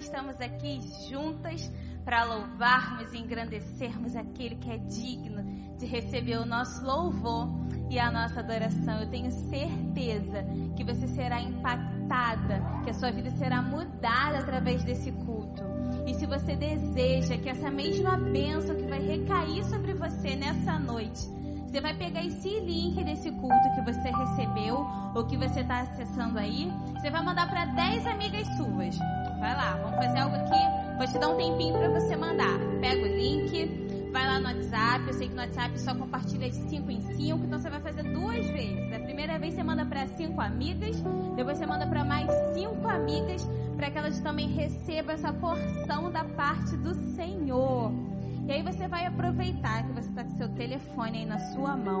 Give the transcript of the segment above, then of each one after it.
estamos aqui juntas para louvarmos e engrandecermos aquele que é digno de receber o nosso louvor e a nossa adoração. Eu tenho certeza que você será impactada, que a sua vida será mudada através desse culto. E se você deseja que essa mesma bênção que vai recair sobre você nessa noite, você vai pegar esse link desse culto que você recebeu ou que você está acessando aí, você vai mandar para 10 amigas suas. Vai lá, vamos fazer algo aqui. Vou te dar um tempinho para você mandar. Pega o link, vai lá no WhatsApp. Eu sei que no WhatsApp só compartilha de 5 em 5, então você vai fazer duas vezes. A primeira vez você manda para 5 amigas, depois você manda para mais 5 amigas, para que elas também recebam essa porção da parte do Senhor. E aí você vai aproveitar que você está com seu telefone aí na sua mão.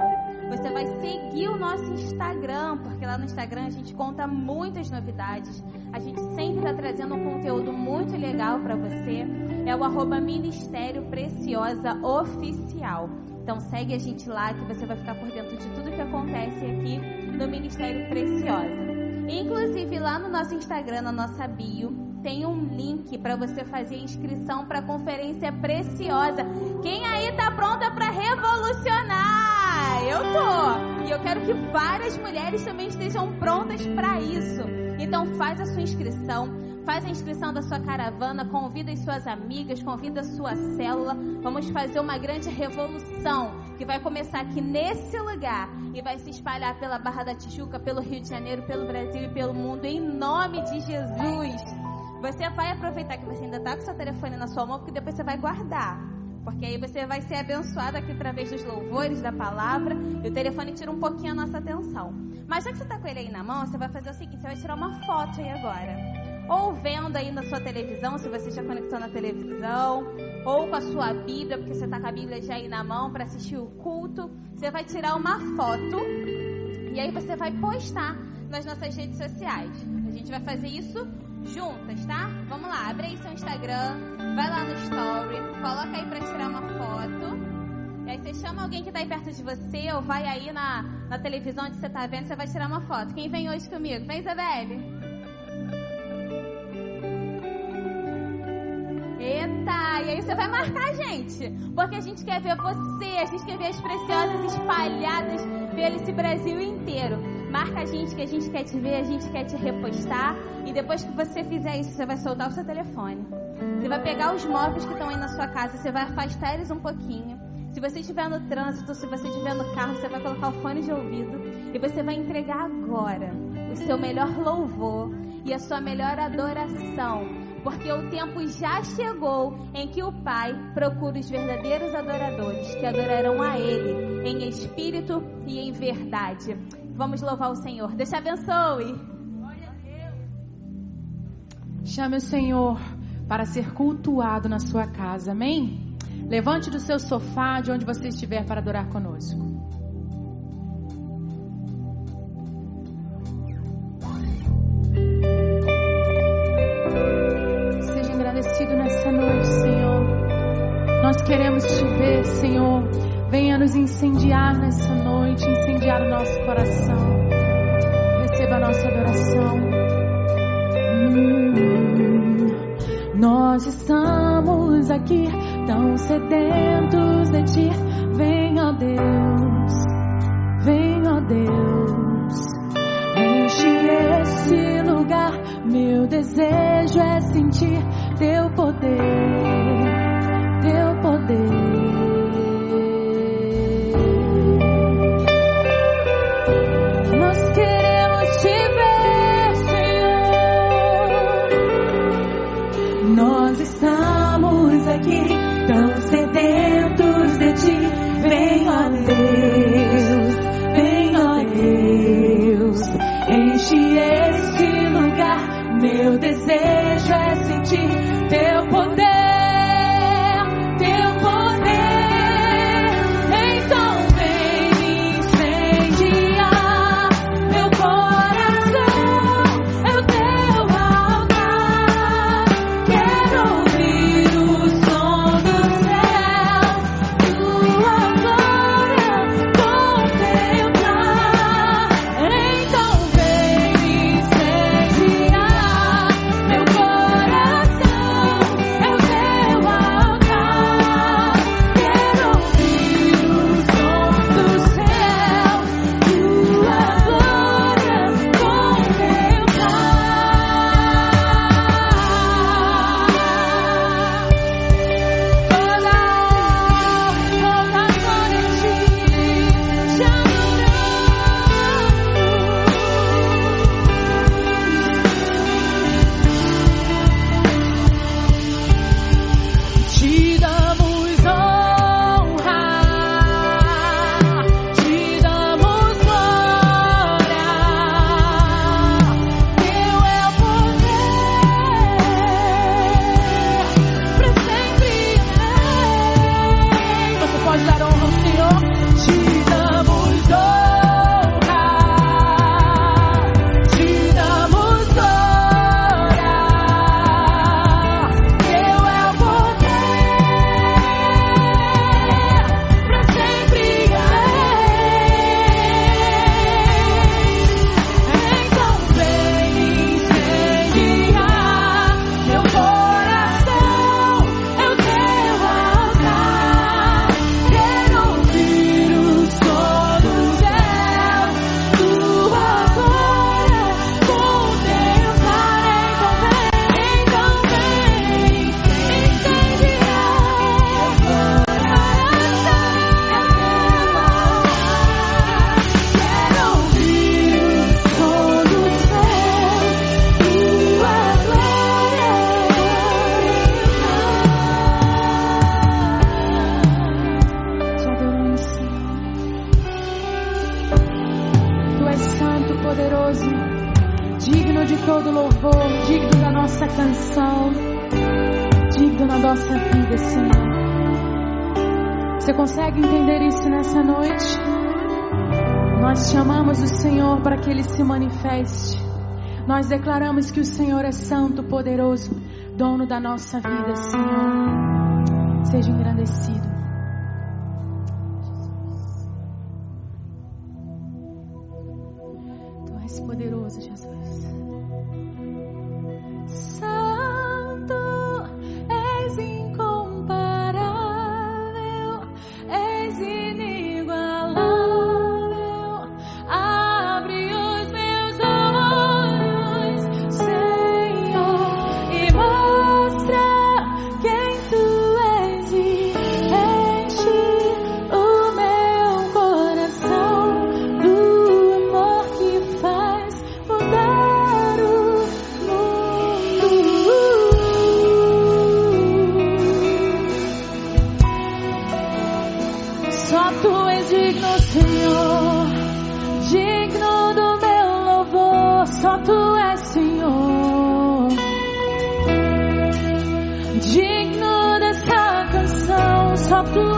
Você vai seguir o nosso Instagram, porque lá no Instagram a gente conta muitas novidades. A gente sempre está trazendo um conteúdo muito legal para você. É o arroba Ministério Preciosa Oficial. Então segue a gente lá que você vai ficar por dentro de tudo que acontece aqui no Ministério Preciosa. Inclusive lá no nosso Instagram, na nossa bio, tem um link para você fazer inscrição para a conferência preciosa. Quem aí tá pronta para revolucionar? Eu tô. E eu quero que várias mulheres também estejam prontas para isso. Então faz a sua inscrição. Faz a inscrição da sua caravana, convida as suas amigas, convida a sua célula. Vamos fazer uma grande revolução que vai começar aqui nesse lugar e vai se espalhar pela Barra da Tijuca, pelo Rio de Janeiro, pelo Brasil e pelo mundo, em nome de Jesus. Você vai aproveitar que você ainda está com seu telefone na sua mão, porque depois você vai guardar. Porque aí você vai ser abençoado aqui através dos louvores, da palavra, e o telefone tira um pouquinho a nossa atenção. Mas já que você está com ele aí na mão, você vai fazer o seguinte: você vai tirar uma foto aí agora. Ou vendo aí na sua televisão, se você já conectou na televisão, ou com a sua Bíblia, porque você está com a Bíblia já aí na mão para assistir o culto. Você vai tirar uma foto e aí você vai postar nas nossas redes sociais. A gente vai fazer isso juntas, tá? Vamos lá, abre aí seu Instagram, vai lá no story, coloca aí pra tirar uma foto. E aí você chama alguém que tá aí perto de você, ou vai aí na, na televisão onde você tá vendo, você vai tirar uma foto. Quem vem hoje comigo? Vem, Isabelle. Eita, e aí você vai marcar a gente, porque a gente quer ver você, a gente quer ver as preciosas espalhadas pelo Brasil inteiro. Marca a gente que a gente quer te ver, a gente quer te repostar. E depois que você fizer isso, você vai soltar o seu telefone. Você vai pegar os móveis que estão aí na sua casa, você vai afastar eles um pouquinho. Se você estiver no trânsito, se você estiver no carro, você vai colocar o fone de ouvido e você vai entregar agora o seu melhor louvor e a sua melhor adoração. Porque o tempo já chegou em que o Pai procura os verdadeiros adoradores que adorarão a Ele em espírito e em verdade. Vamos louvar o Senhor. Deus te abençoe. Chame o Senhor para ser cultuado na sua casa. Amém? Levante do seu sofá, de onde você estiver, para adorar conosco. Seja agradecido nessa noite, Senhor. Nós queremos te ver, Senhor Venha nos incendiar nessa noite, incendiar o nosso coração. Receba a nossa adoração. Hum, nós estamos aqui tão sedentos de ti. Vem, ó Deus, vem, ó Deus. Enche esse lugar. Meu desejo é sentir teu poder, teu poder. sabes que o Senhor é santo, poderoso, dono da nossa vida, Senhor. Seja engrandecido. something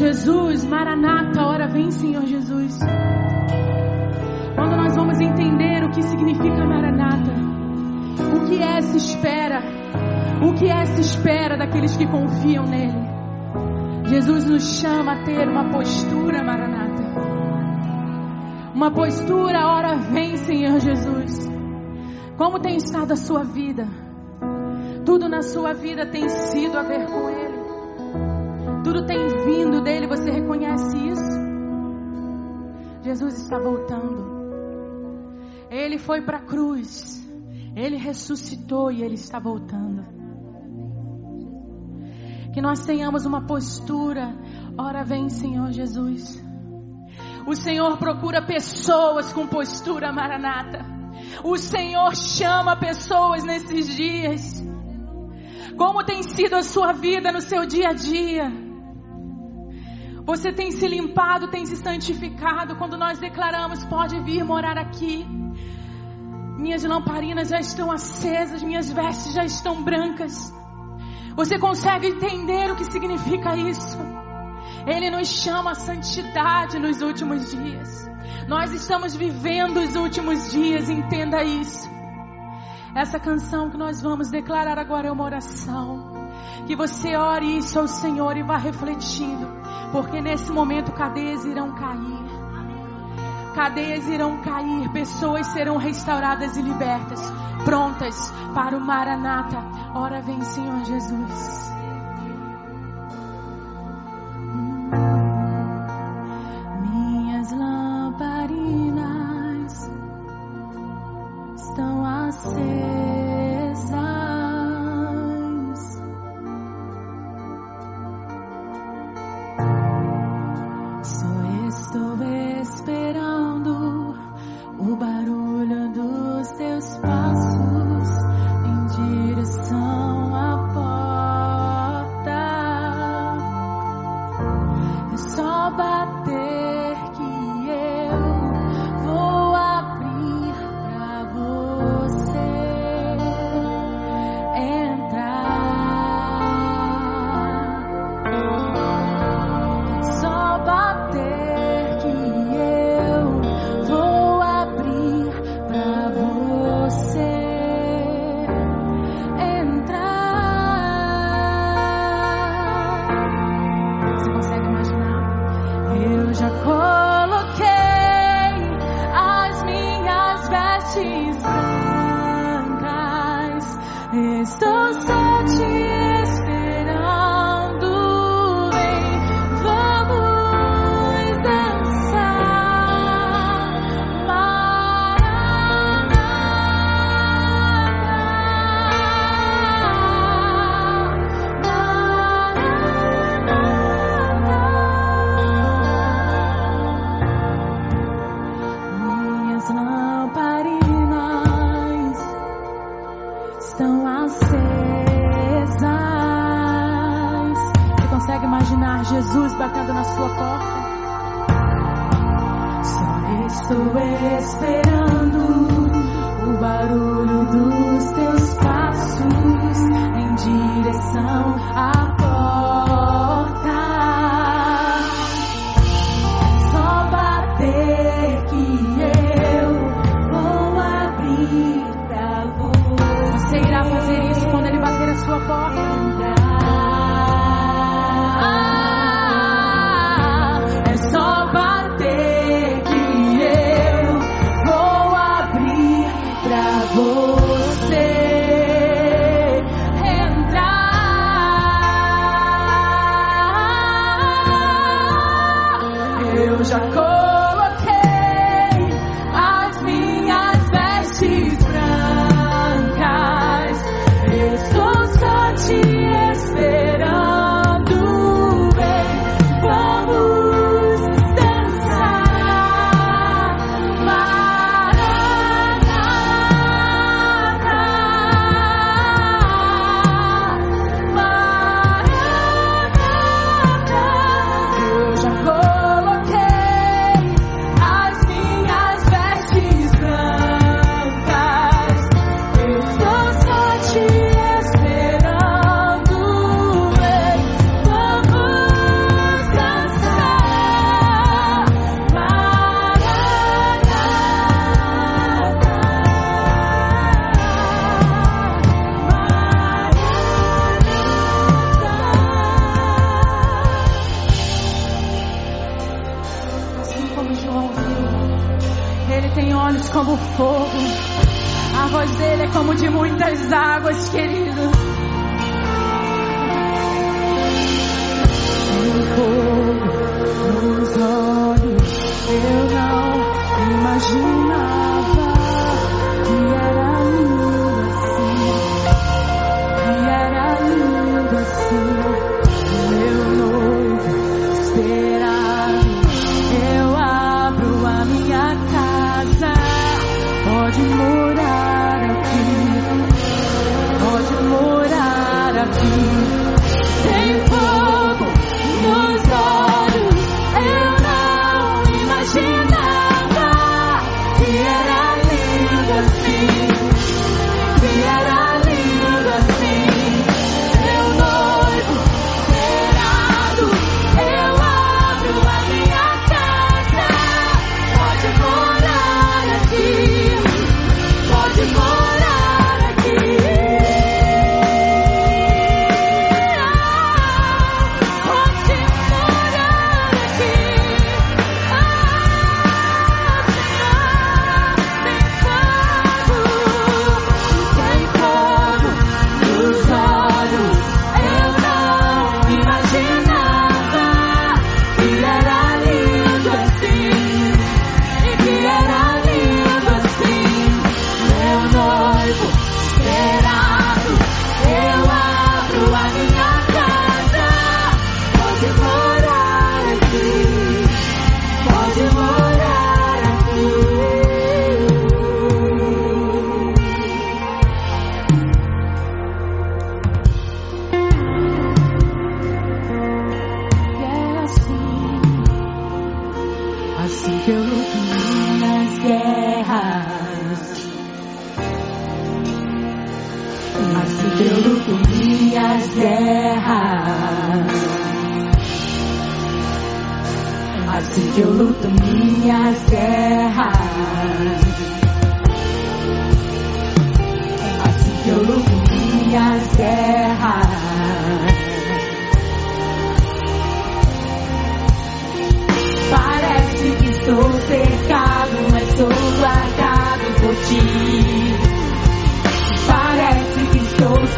Jesus, Maranata, hora vem, Senhor Jesus. Quando nós vamos entender o que significa Maranata, o que é essa espera, o que é essa espera daqueles que confiam nele. Jesus nos chama a ter uma postura, Maranata. Uma postura, hora vem, Senhor Jesus. Como tem estado a sua vida? Tudo na sua vida tem sido a ver com Ele. Tudo tem vindo dele, você reconhece isso? Jesus está voltando. Ele foi para a cruz. Ele ressuscitou e ele está voltando. Que nós tenhamos uma postura. Ora vem, Senhor Jesus. O Senhor procura pessoas com postura maranata. O Senhor chama pessoas nesses dias. Como tem sido a sua vida no seu dia a dia? Você tem se limpado, tem se santificado. Quando nós declaramos, pode vir morar aqui. Minhas lamparinas já estão acesas, minhas vestes já estão brancas. Você consegue entender o que significa isso? Ele nos chama a santidade nos últimos dias. Nós estamos vivendo os últimos dias, entenda isso. Essa canção que nós vamos declarar agora é uma oração. Que você ore isso ao Senhor e vá refletindo. Porque nesse momento cadeias irão cair. Cadeias irão cair, pessoas serão restauradas e libertas, prontas para o Maranata. Ora vem, Senhor Jesus. como fogo. A voz dele é como de muitas águas, querido.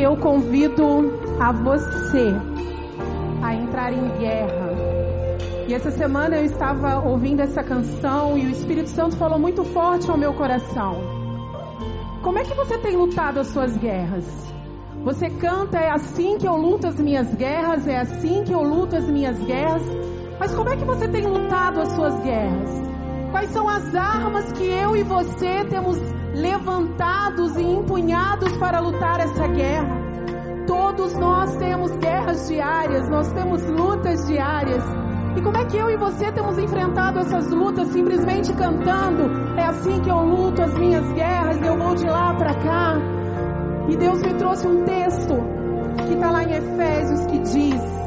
eu convido a você a entrar em guerra. E essa semana eu estava ouvindo essa canção e o Espírito Santo falou muito forte ao meu coração. Como é que você tem lutado as suas guerras? Você canta, é assim que eu luto as minhas guerras, é assim que eu luto as minhas guerras. Mas como é que você tem lutado as suas guerras? Quais são as armas que eu e você temos levantados e empunhados para lutar essa guerra. Todos nós temos guerras diárias, nós temos lutas diárias. E como é que eu e você temos enfrentado essas lutas simplesmente cantando? É assim que eu luto as minhas guerras, eu vou de lá para cá. E Deus me trouxe um texto que está lá em Efésios que diz: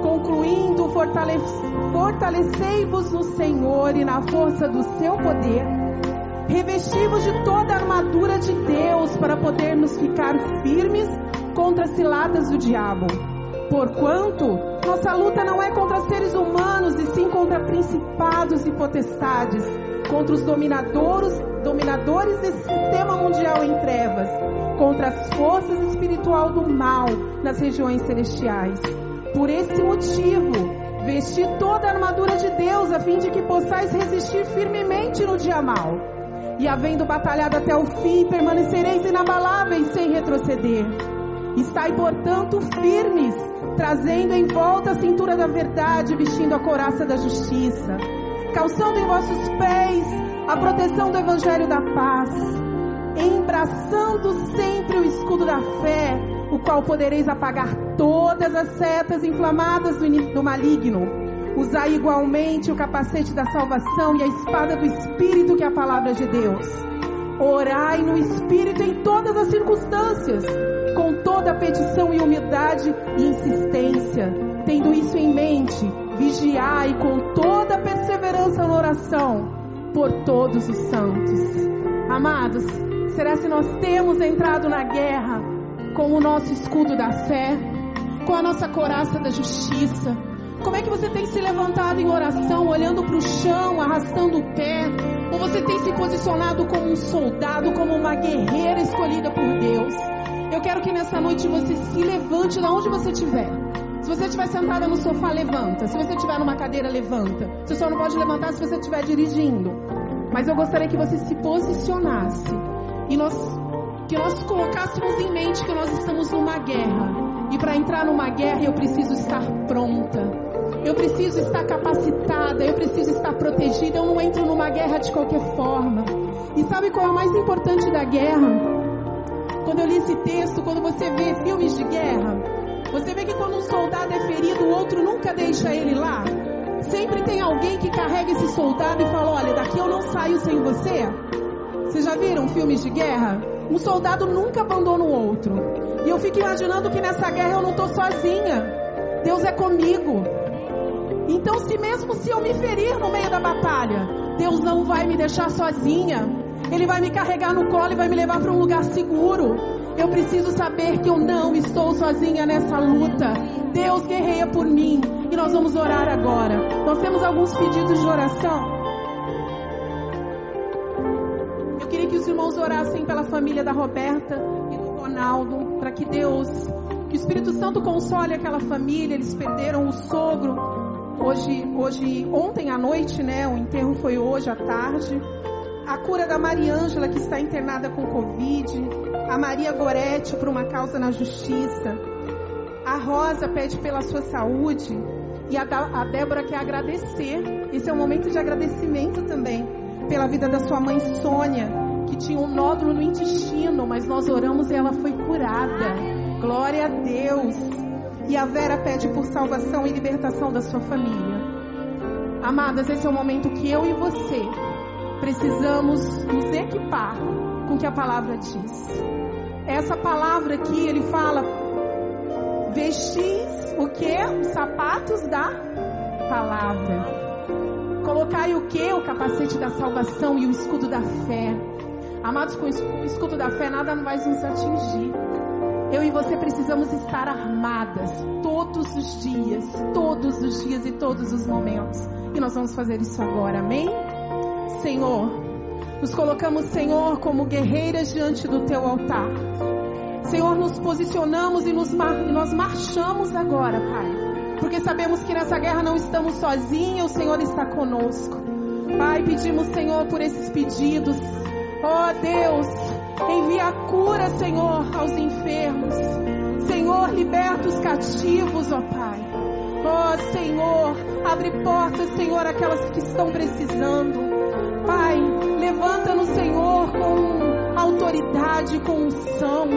concluindo, fortale fortalecei-vos no Senhor e na força do seu poder, revestivos de toda a armadura de Deus para podermos ficar firmes contra as ciladas do diabo. Porquanto nossa luta não é contra seres humanos, e sim contra principados e potestades, contra os dominadores, dominadores desse sistema mundial em trevas, contra as forças espiritual do mal nas regiões celestiais. Por esse motivo, vesti toda a armadura de Deus, a fim de que possais resistir firmemente no dia mal. E havendo batalhado até o fim, permanecereis inabaláveis sem retroceder. Estai, portanto, firmes, trazendo em volta a cintura da verdade, vestindo a coraça da justiça, calçando em vossos pés a proteção do evangelho da paz, embraçando sempre o escudo da fé, o qual podereis apagar todas as setas inflamadas do, maligno. Usai igualmente o capacete da salvação e a espada do Espírito, que é a palavra de Deus. Orai no Espírito em todas as circunstâncias, com toda petição e humildade e insistência. Tendo isso em mente, vigiai com toda perseverança na oração por todos os santos. Amados, será se nós temos entrado na guerra com o nosso escudo da fé, com a nossa coraça da justiça? Como é que você tem se levantado em oração, olhando para o chão, arrastando o pé? Ou você tem se posicionado como um soldado, como uma guerreira escolhida por Deus? Eu quero que nessa noite você se levante da onde você estiver. Se você estiver sentada no sofá, levanta. Se você estiver numa cadeira, levanta. Você só não pode levantar se você estiver dirigindo. Mas eu gostaria que você se posicionasse e nós que nós colocássemos em mente que nós estamos numa guerra. E para entrar numa guerra eu preciso estar pronta. Eu preciso estar capacitada, eu preciso estar protegida. Eu não entro numa guerra de qualquer forma. E sabe qual é o mais importante da guerra? Quando eu li esse texto, quando você vê filmes de guerra, você vê que quando um soldado é ferido, o outro nunca deixa ele lá. Sempre tem alguém que carrega esse soldado e fala: Olha, daqui eu não saio sem você. Vocês já viram filmes de guerra? Um soldado nunca abandona o outro. E eu fico imaginando que nessa guerra eu não estou sozinha. Deus é comigo. Então, se mesmo se eu me ferir no meio da batalha, Deus não vai me deixar sozinha. Ele vai me carregar no colo e vai me levar para um lugar seguro. Eu preciso saber que eu não estou sozinha nessa luta. Deus guerreia por mim. E nós vamos orar agora. Nós temos alguns pedidos de oração. Irmãos orassem pela família da Roberta e do Ronaldo, para que Deus, que o Espírito Santo console aquela família. Eles perderam o sogro hoje, hoje, ontem à noite, né? O enterro foi hoje à tarde. A cura da Mariângela, que está internada com Covid. A Maria Goretti, por uma causa na justiça. A Rosa pede pela sua saúde. E a, a Débora quer agradecer. Esse é um momento de agradecimento também. Pela vida da sua mãe Sônia, que tinha um nódulo no intestino, mas nós oramos e ela foi curada. Glória a Deus. E a Vera pede por salvação e libertação da sua família. Amadas, esse é o momento que eu e você precisamos nos equipar com o que a palavra diz. Essa palavra aqui, ele fala: vestis o que? Os sapatos da palavra. Colocai o que? O capacete da salvação e o escudo da fé. Amados, com o escudo da fé, nada vai nos atingir. Eu e você precisamos estar armadas todos os dias, todos os dias e todos os momentos. E nós vamos fazer isso agora, amém? Senhor, nos colocamos, Senhor, como guerreiras diante do teu altar. Senhor, nos posicionamos e nos mar... nós marchamos agora, Pai. Porque sabemos que nessa guerra não estamos sozinhos, o Senhor está conosco. Pai, pedimos, Senhor, por esses pedidos. Ó oh, Deus, envia cura, Senhor, aos enfermos. Senhor, liberta os cativos, ó oh, Pai. Ó oh, Senhor, abre portas, Senhor, aquelas que estão precisando. Pai, levanta-nos, Senhor, com autoridade, com unção.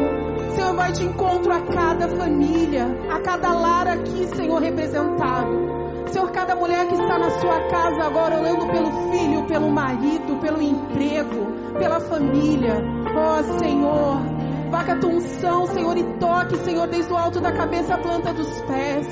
Senhor, vai de encontro a cada família, a cada lar aqui, Senhor, representado. Senhor, cada mulher que está na sua casa agora, orando pelo filho, pelo marido, pelo emprego, pela família. Ó oh, Senhor, vaca tua unção Senhor, e toque, Senhor, desde o alto da cabeça à planta dos pés.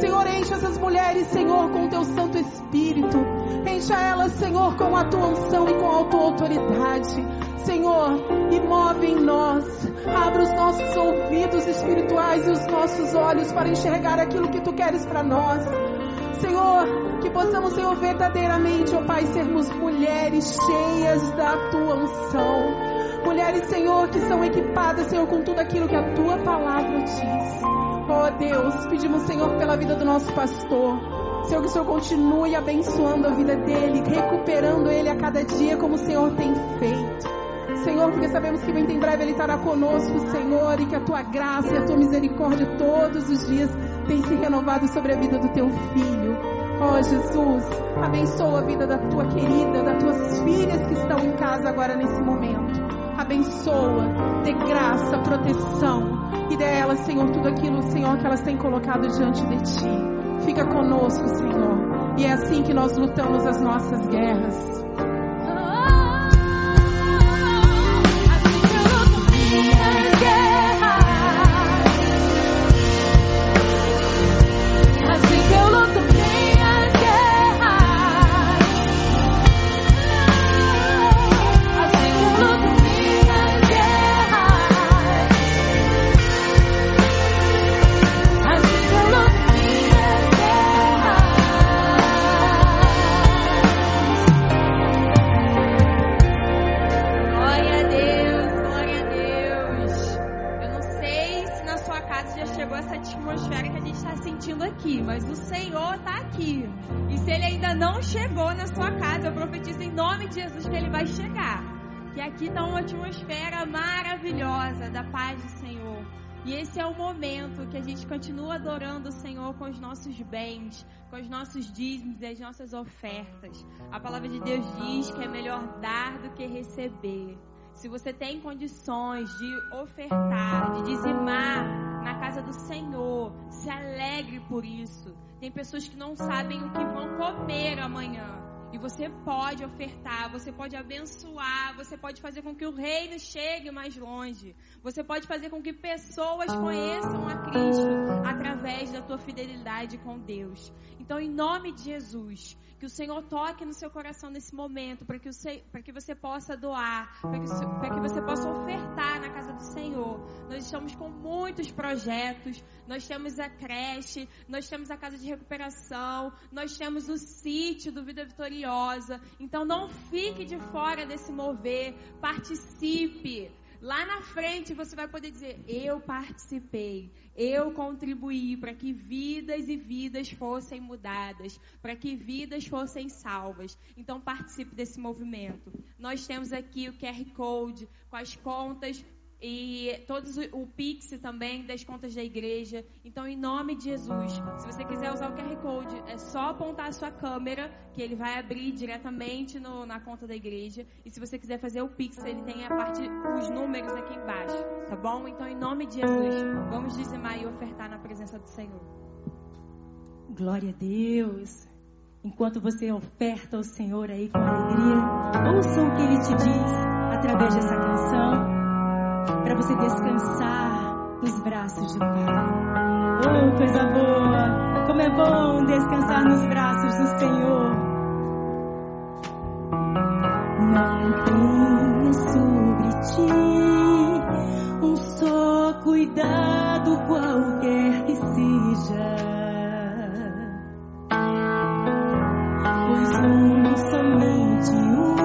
Senhor, enche essas mulheres, Senhor, com o teu Santo Espírito. Encha elas, Senhor, com a tua unção e com a tua autoridade. Senhor, e move em nós. Abra os nossos ouvidos espirituais e os nossos olhos para enxergar aquilo que tu queres para nós. Senhor, que possamos, Senhor, verdadeiramente, ó Pai, sermos mulheres cheias da tua unção. Mulheres, Senhor, que são equipadas, Senhor, com tudo aquilo que a tua palavra diz. Ó Deus, pedimos, Senhor, pela vida do nosso pastor. Senhor, que o Senhor continue abençoando a vida dele, recuperando ele a cada dia como o Senhor tem feito. Senhor, porque sabemos que muito em breve Ele estará conosco, Senhor, e que a Tua graça e a Tua misericórdia todos os dias se renovado sobre a vida do Teu Filho. Oh, Jesus, abençoa a vida da Tua querida, das Tuas filhas que estão em casa agora nesse momento. Abençoa, dê graça, proteção e dê a elas, Senhor, tudo aquilo, Senhor, que elas têm colocado diante de Ti. Fica conosco, Senhor. E é assim que nós lutamos as nossas guerras. Aqui está uma atmosfera maravilhosa da paz do Senhor. E esse é o momento que a gente continua adorando o Senhor com os nossos bens, com os nossos dízimos e as nossas ofertas. A palavra de Deus diz que é melhor dar do que receber. Se você tem condições de ofertar, de dizimar na casa do Senhor, se alegre por isso. Tem pessoas que não sabem o que vão comer amanhã. E você pode ofertar, você pode abençoar, você pode fazer com que o reino chegue mais longe. Você pode fazer com que pessoas conheçam a Cristo através da tua fidelidade com Deus. Então, em nome de Jesus, que o Senhor toque no seu coração nesse momento, para que, que você possa doar, para que, que você possa ofertar na casa do Senhor. Nós estamos com muitos projetos, nós temos a creche, nós temos a casa de recuperação, nós temos o sítio do Vida Vitoriosa. Então não fique de fora desse mover, participe. Lá na frente você vai poder dizer: Eu participei, eu contribuí para que vidas e vidas fossem mudadas, para que vidas fossem salvas. Então participe desse movimento. Nós temos aqui o QR Code com as contas e todos o Pix também das contas da igreja. Então, em nome de Jesus, se você quiser usar o QR Code, é só apontar a sua câmera que ele vai abrir diretamente no, na conta da igreja. E se você quiser fazer o Pix, ele tem a parte os números aqui embaixo, tá bom? Então, em nome de Jesus, vamos dizimar e ofertar na presença do Senhor. Glória a Deus. Enquanto você oferta ao Senhor aí com alegria, ouça o que ele te diz através dessa canção para você descansar nos braços do Pai. Oh, coisa boa! Como é bom descansar nos braços do Senhor. Não tenha sobre ti um só cuidado qualquer que seja. Pois um somente tiveres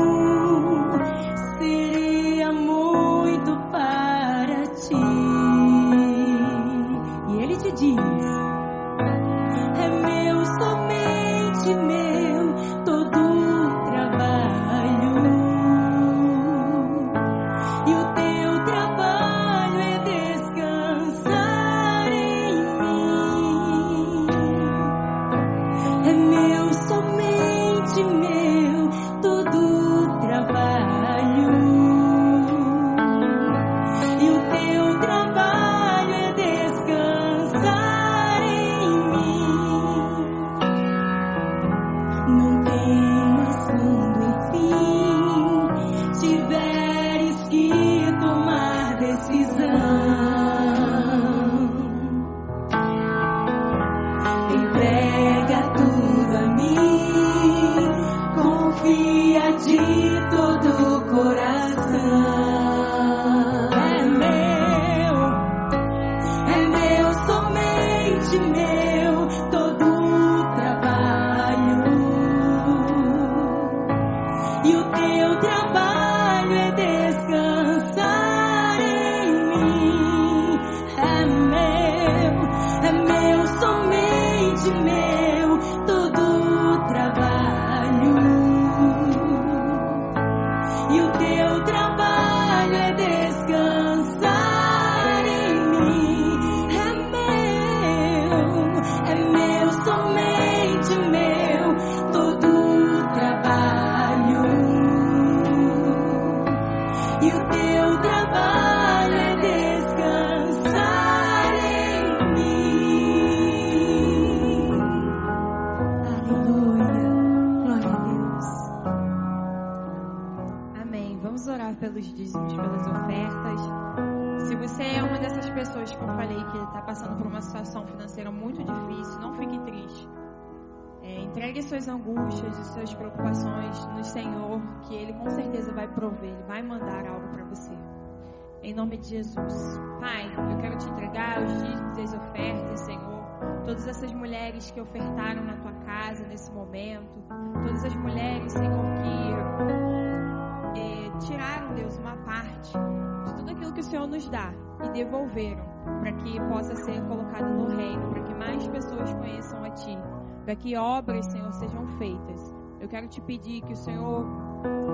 que obras, Senhor, sejam feitas. Eu quero te pedir que o Senhor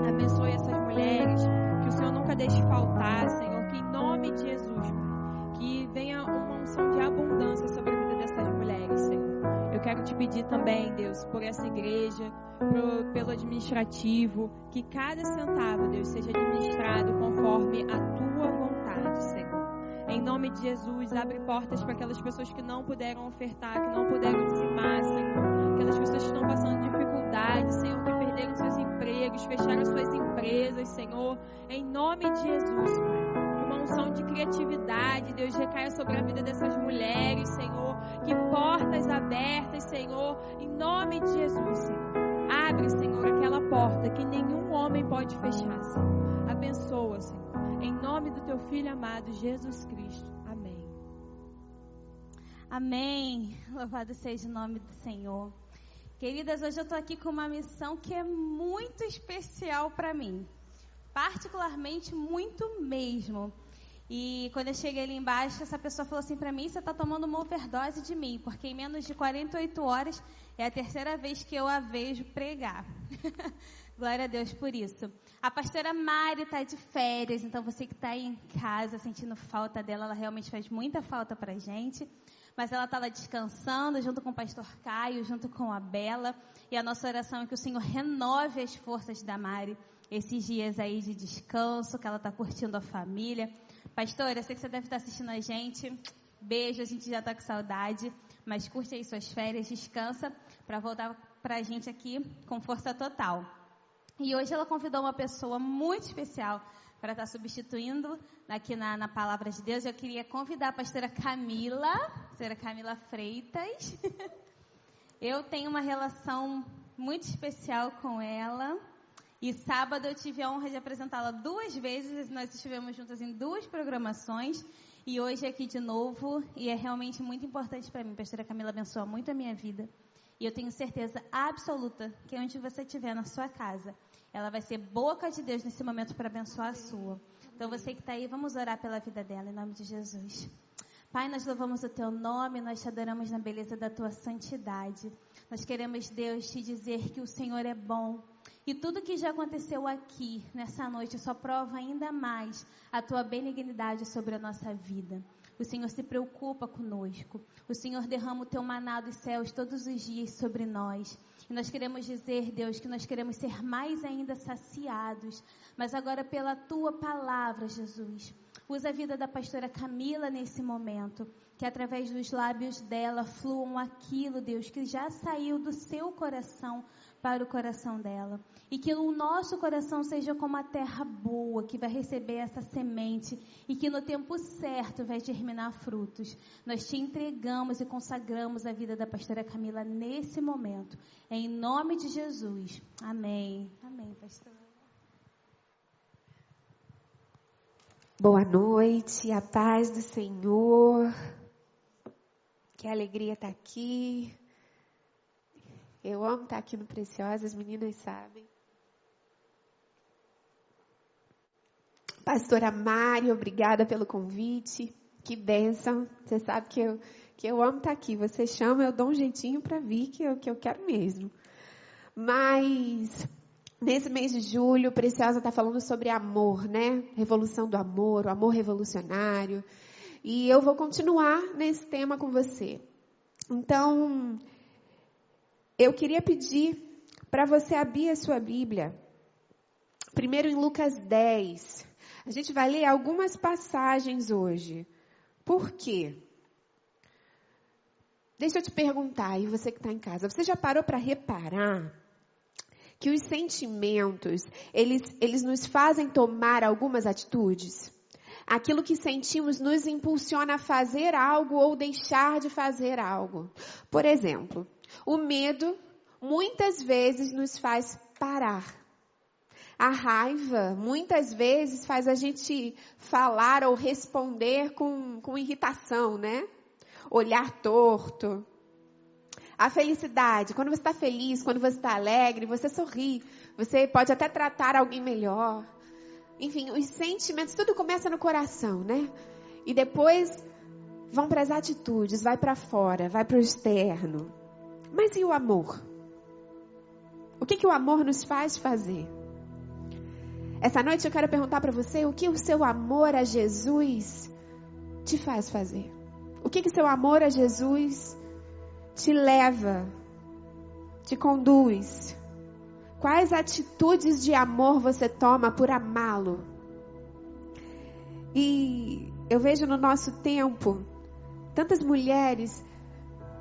abençoe essas mulheres, que o Senhor nunca deixe faltar, Senhor, que em nome de Jesus, que venha uma unção de abundância sobre a vida dessas mulheres, Senhor. Eu quero te pedir também, Deus, por essa igreja, pro, pelo administrativo, que cada centavo, Deus, seja administrado conforme a tua vontade, Senhor. Em nome de Jesus, abre portas para aquelas pessoas que não puderam ofertar, que não puderam dizimar, Senhor. Aquelas pessoas que estão passando dificuldades, Senhor, que perderam seus empregos, fecharam suas empresas, Senhor. Em nome de Jesus, Pai. Que uma unção de criatividade, Deus, recaia sobre a vida dessas mulheres, Senhor. Que portas abertas, Senhor. Em nome de Jesus, Senhor. Abre, Senhor, aquela porta que nenhum homem pode fechar, Senhor. Abençoa, Senhor. Em nome do teu filho amado, Jesus Cristo. Amém. Amém. Louvado seja o nome do Senhor. Queridas, hoje eu estou aqui com uma missão que é muito especial para mim. Particularmente, muito mesmo. E quando eu cheguei ali embaixo, essa pessoa falou assim para mim: você está tomando uma overdose de mim, porque em menos de 48 horas é a terceira vez que eu a vejo pregar. Glória a Deus por isso. A pastora Mari está de férias, então você que está aí em casa sentindo falta dela, ela realmente faz muita falta para gente. Mas ela está lá descansando junto com o pastor Caio, junto com a Bela. E a nossa oração é que o Senhor renove as forças da Mari esses dias aí de descanso, que ela está curtindo a família. Pastora, eu sei que você deve estar tá assistindo a gente. Beijo, a gente já está com saudade. Mas curte aí suas férias, descansa para voltar para a gente aqui com força total. E hoje ela convidou uma pessoa muito especial para estar substituindo aqui na, na palavra de Deus. Eu queria convidar a pastora Camila, pastora Camila Freitas. Eu tenho uma relação muito especial com ela. E sábado eu tive a honra de apresentá-la duas vezes. Nós estivemos juntas em duas programações. E hoje aqui de novo. E é realmente muito importante para mim. Pastora Camila abençoa muito a minha vida. E eu tenho certeza absoluta que onde você estiver na sua casa, ela vai ser boca de Deus nesse momento para abençoar a sua. Então você que está aí, vamos orar pela vida dela em nome de Jesus. Pai, nós louvamos o teu nome, nós te adoramos na beleza da tua santidade. Nós queremos, Deus, te dizer que o Senhor é bom. E tudo que já aconteceu aqui, nessa noite, só prova ainda mais a tua benignidade sobre a nossa vida. O Senhor se preocupa conosco. O Senhor derrama o teu maná dos céus todos os dias sobre nós. E nós queremos dizer, Deus, que nós queremos ser mais ainda saciados, mas agora pela tua palavra, Jesus. Usa a vida da pastora Camila nesse momento, que através dos lábios dela fluam aquilo, Deus, que já saiu do seu coração para o coração dela. E que o nosso coração seja como a terra boa, que vai receber essa semente e que no tempo certo vai germinar frutos. Nós te entregamos e consagramos a vida da pastora Camila nesse momento. Em nome de Jesus. Amém. Amém, pastor. Boa noite, a paz do Senhor. Que alegria estar aqui. Eu amo estar aqui no Preciosa, as meninas sabem. Pastora Mari, obrigada pelo convite. Que bênção. Você sabe que eu, que eu amo estar aqui. Você chama, eu dou um jeitinho para vir, que eu, que eu quero mesmo. Mas, nesse mês de julho, Preciosa está falando sobre amor, né? Revolução do amor, o amor revolucionário. E eu vou continuar nesse tema com você. Então, eu queria pedir para você abrir a sua Bíblia. Primeiro em Lucas 10. A gente vai ler algumas passagens hoje. Por quê? Deixa eu te perguntar, e você que está em casa, você já parou para reparar que os sentimentos, eles, eles nos fazem tomar algumas atitudes? Aquilo que sentimos nos impulsiona a fazer algo ou deixar de fazer algo. Por exemplo, o medo muitas vezes nos faz parar. A raiva muitas vezes faz a gente falar ou responder com, com irritação, né? Olhar torto. A felicidade, quando você está feliz, quando você está alegre, você sorri. Você pode até tratar alguém melhor. Enfim, os sentimentos, tudo começa no coração, né? E depois vão para as atitudes, vai para fora, vai para o externo. Mas e o amor? O que, que o amor nos faz fazer? Essa noite eu quero perguntar para você o que o seu amor a Jesus te faz fazer. O que, que seu amor a Jesus te leva, te conduz, Quais atitudes de amor você toma por amá-lo? E eu vejo no nosso tempo tantas mulheres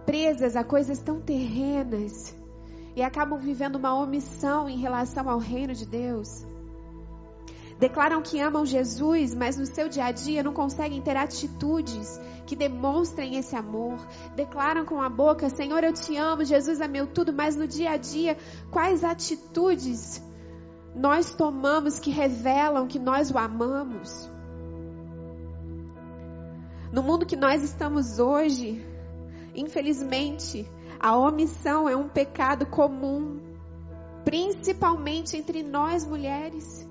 presas a coisas tão terrenas e acabam vivendo uma omissão em relação ao reino de Deus. Declaram que amam Jesus, mas no seu dia a dia não conseguem ter atitudes que demonstrem esse amor. Declaram com a boca: Senhor, eu te amo, Jesus é meu tudo, mas no dia a dia, quais atitudes nós tomamos que revelam que nós o amamos? No mundo que nós estamos hoje, infelizmente, a omissão é um pecado comum, principalmente entre nós mulheres.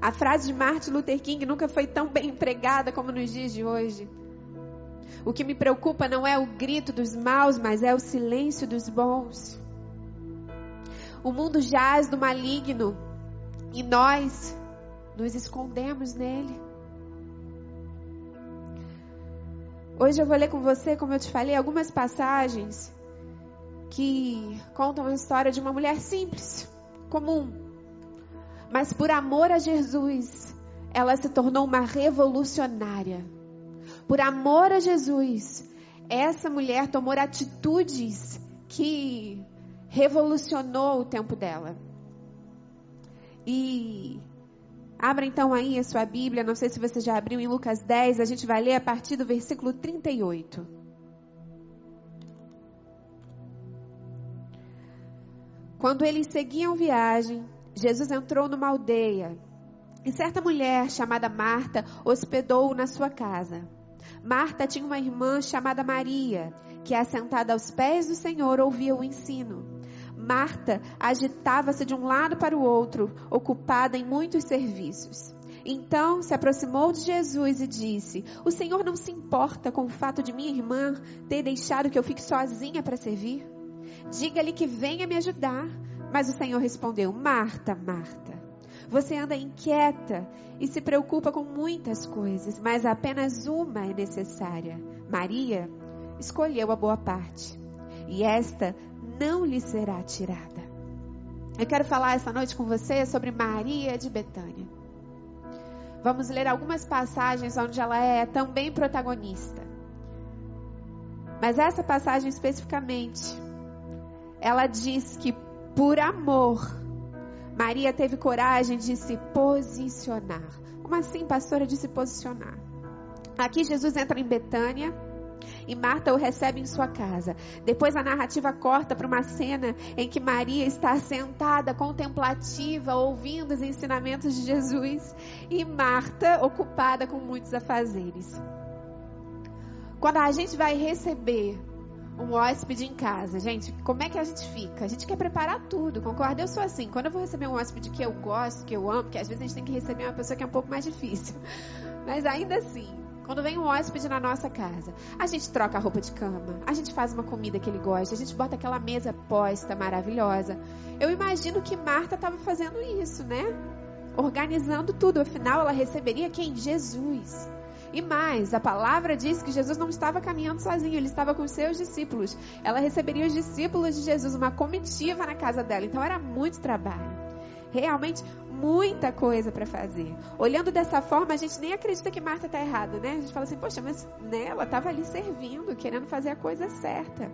A frase de Martin Luther King nunca foi tão bem empregada como nos dias de hoje. O que me preocupa não é o grito dos maus, mas é o silêncio dos bons. O mundo jaz do maligno e nós nos escondemos nele. Hoje eu vou ler com você, como eu te falei, algumas passagens que contam a história de uma mulher simples, comum, mas por amor a Jesus, ela se tornou uma revolucionária. Por amor a Jesus, essa mulher tomou atitudes que revolucionou o tempo dela. E abra então aí a sua Bíblia, não sei se você já abriu em Lucas 10, a gente vai ler a partir do versículo 38. Quando eles seguiam viagem, Jesus entrou numa aldeia e certa mulher chamada Marta hospedou-o na sua casa. Marta tinha uma irmã chamada Maria, que assentada aos pés do Senhor ouvia o ensino. Marta agitava-se de um lado para o outro, ocupada em muitos serviços. Então se aproximou de Jesus e disse: O Senhor não se importa com o fato de minha irmã ter deixado que eu fique sozinha para servir? Diga-lhe que venha me ajudar. Mas o Senhor respondeu: Marta, Marta, você anda inquieta e se preocupa com muitas coisas, mas apenas uma é necessária. Maria escolheu a boa parte, e esta não lhe será tirada. Eu quero falar essa noite com você sobre Maria de Betânia. Vamos ler algumas passagens onde ela é também protagonista. Mas essa passagem especificamente, ela diz que por amor, Maria teve coragem de se posicionar. Como assim, pastora, de se posicionar? Aqui Jesus entra em Betânia e Marta o recebe em sua casa. Depois a narrativa corta para uma cena em que Maria está sentada, contemplativa, ouvindo os ensinamentos de Jesus e Marta ocupada com muitos afazeres. Quando a gente vai receber um hóspede em casa, gente, como é que a gente fica? A gente quer preparar tudo, concorda? Eu sou assim, quando eu vou receber um hóspede que eu gosto, que eu amo, porque às vezes a gente tem que receber uma pessoa que é um pouco mais difícil. Mas ainda assim, quando vem um hóspede na nossa casa, a gente troca a roupa de cama, a gente faz uma comida que ele gosta, a gente bota aquela mesa posta maravilhosa. Eu imagino que Marta estava fazendo isso, né? Organizando tudo, afinal ela receberia quem? Jesus. E mais, a palavra diz que Jesus não estava caminhando sozinho, ele estava com seus discípulos. Ela receberia os discípulos de Jesus, uma comitiva na casa dela. Então era muito trabalho. Realmente muita coisa para fazer. Olhando dessa forma, a gente nem acredita que Marta está errada, né? A gente fala assim, poxa, mas né, ela estava ali servindo, querendo fazer a coisa certa.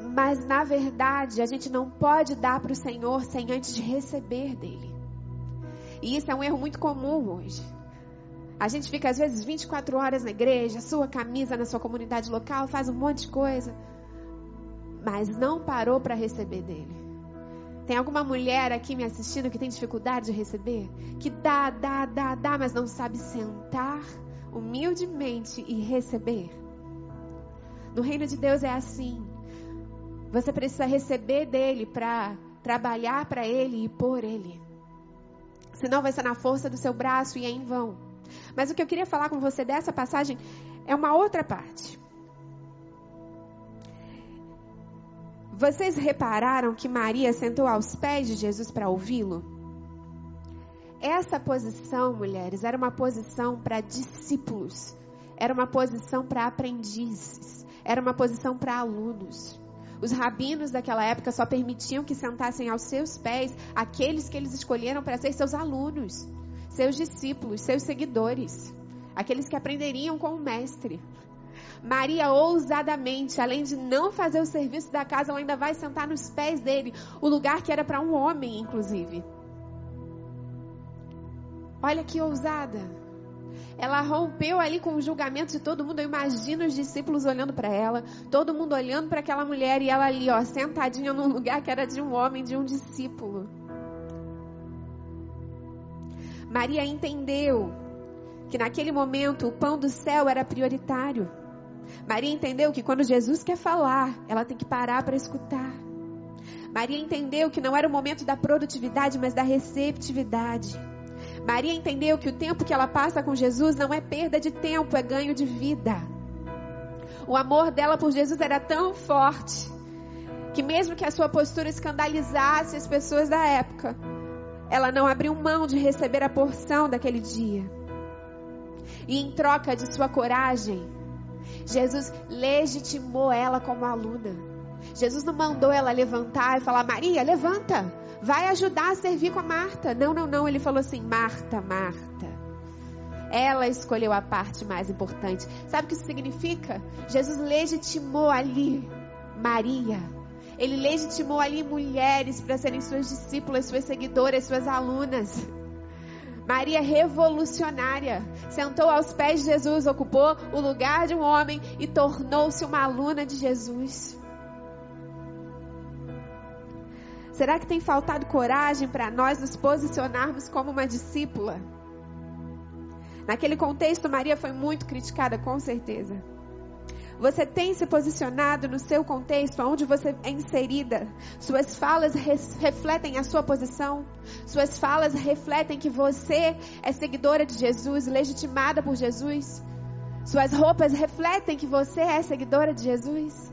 Mas na verdade, a gente não pode dar para o Senhor sem antes de receber dele. E isso é um erro muito comum hoje. A gente fica às vezes 24 horas na igreja, sua camisa na sua comunidade local, faz um monte de coisa, mas não parou para receber dele. Tem alguma mulher aqui me assistindo que tem dificuldade de receber? Que dá, dá, dá, dá, mas não sabe sentar humildemente e receber? No reino de Deus é assim. Você precisa receber dele para trabalhar para ele e por ele. Senão vai ser na força do seu braço e é em vão. Mas o que eu queria falar com você dessa passagem é uma outra parte. Vocês repararam que Maria sentou aos pés de Jesus para ouvi-lo? Essa posição, mulheres, era uma posição para discípulos, era uma posição para aprendizes, era uma posição para alunos. Os rabinos daquela época só permitiam que sentassem aos seus pés aqueles que eles escolheram para ser seus alunos, seus discípulos, seus seguidores, aqueles que aprenderiam com o mestre. Maria ousadamente, além de não fazer o serviço da casa, ela ainda vai sentar nos pés dele, o lugar que era para um homem, inclusive. Olha que ousada. Ela rompeu ali com o julgamento de todo mundo. Eu imagino os discípulos olhando para ela, todo mundo olhando para aquela mulher e ela ali, ó, sentadinha num lugar que era de um homem, de um discípulo. Maria entendeu que naquele momento o pão do céu era prioritário. Maria entendeu que quando Jesus quer falar, ela tem que parar para escutar. Maria entendeu que não era o momento da produtividade, mas da receptividade. Maria entendeu que o tempo que ela passa com Jesus não é perda de tempo, é ganho de vida. O amor dela por Jesus era tão forte que, mesmo que a sua postura escandalizasse as pessoas da época, ela não abriu mão de receber a porção daquele dia. E em troca de sua coragem, Jesus legitimou ela como aluna. Jesus não mandou ela levantar e falar: Maria, levanta, vai ajudar a servir com a Marta. Não, não, não. Ele falou assim: Marta, Marta. Ela escolheu a parte mais importante. Sabe o que isso significa? Jesus legitimou ali Maria. Ele legitimou ali mulheres para serem suas discípulas, suas seguidoras, suas alunas. Maria revolucionária, sentou aos pés de Jesus, ocupou o lugar de um homem e tornou-se uma aluna de Jesus. Será que tem faltado coragem para nós nos posicionarmos como uma discípula? Naquele contexto, Maria foi muito criticada, com certeza. Você tem se posicionado no seu contexto, onde você é inserida? Suas falas refletem a sua posição? Suas falas refletem que você é seguidora de Jesus, legitimada por Jesus? Suas roupas refletem que você é seguidora de Jesus?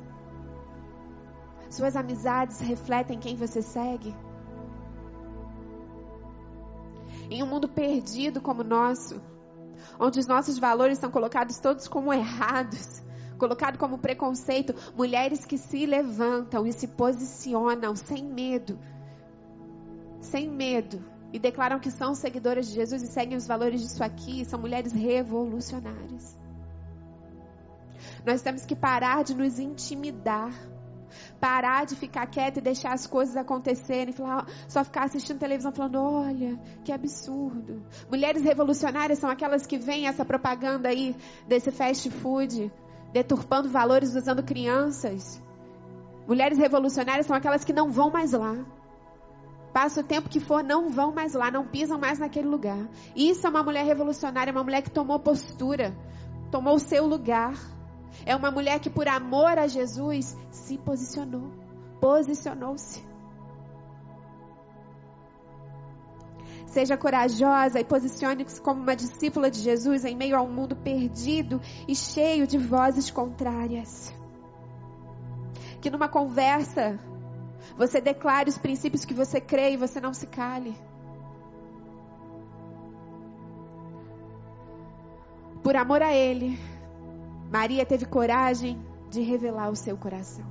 Suas amizades refletem quem você segue? Em um mundo perdido como o nosso, onde os nossos valores são colocados todos como errados, colocado como preconceito, mulheres que se levantam e se posicionam sem medo, sem medo, e declaram que são seguidoras de Jesus e seguem os valores disso aqui, são mulheres revolucionárias. Nós temos que parar de nos intimidar. Parar de ficar quieto e deixar as coisas acontecerem, falar, só ficar assistindo televisão falando, olha, que absurdo. Mulheres revolucionárias são aquelas que veem essa propaganda aí desse fast food, deturpando valores usando crianças. Mulheres revolucionárias são aquelas que não vão mais lá. Passa o tempo que for, não vão mais lá, não pisam mais naquele lugar. Isso é uma mulher revolucionária, uma mulher que tomou postura, tomou o seu lugar. É uma mulher que, por amor a Jesus, se posicionou, posicionou-se. Seja corajosa e posicione-se como uma discípula de Jesus em meio a um mundo perdido e cheio de vozes contrárias. Que numa conversa você declare os princípios que você crê e você não se cale. Por amor a Ele, Maria teve coragem de revelar o seu coração.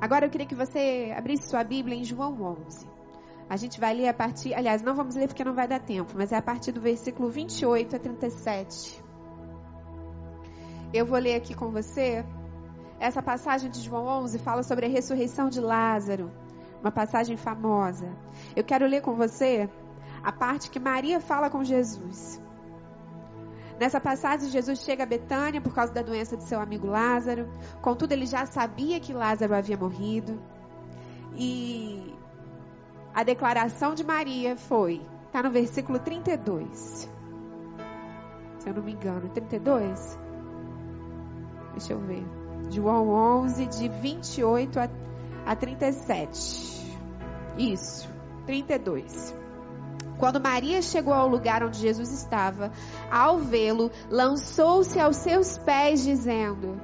Agora eu queria que você abrisse sua Bíblia em João 11. A gente vai ler a partir, aliás, não vamos ler porque não vai dar tempo, mas é a partir do versículo 28 a 37. Eu vou ler aqui com você. Essa passagem de João 11 fala sobre a ressurreição de Lázaro, uma passagem famosa. Eu quero ler com você a parte que Maria fala com Jesus. Nessa passagem, Jesus chega a Betânia por causa da doença de seu amigo Lázaro. Contudo, ele já sabia que Lázaro havia morrido. E a declaração de Maria foi, está no versículo 32. Se eu não me engano, 32? Deixa eu ver. João 11, de 28 a, a 37. Isso, 32. Quando Maria chegou ao lugar onde Jesus estava, ao vê-lo, lançou-se aos seus pés, dizendo: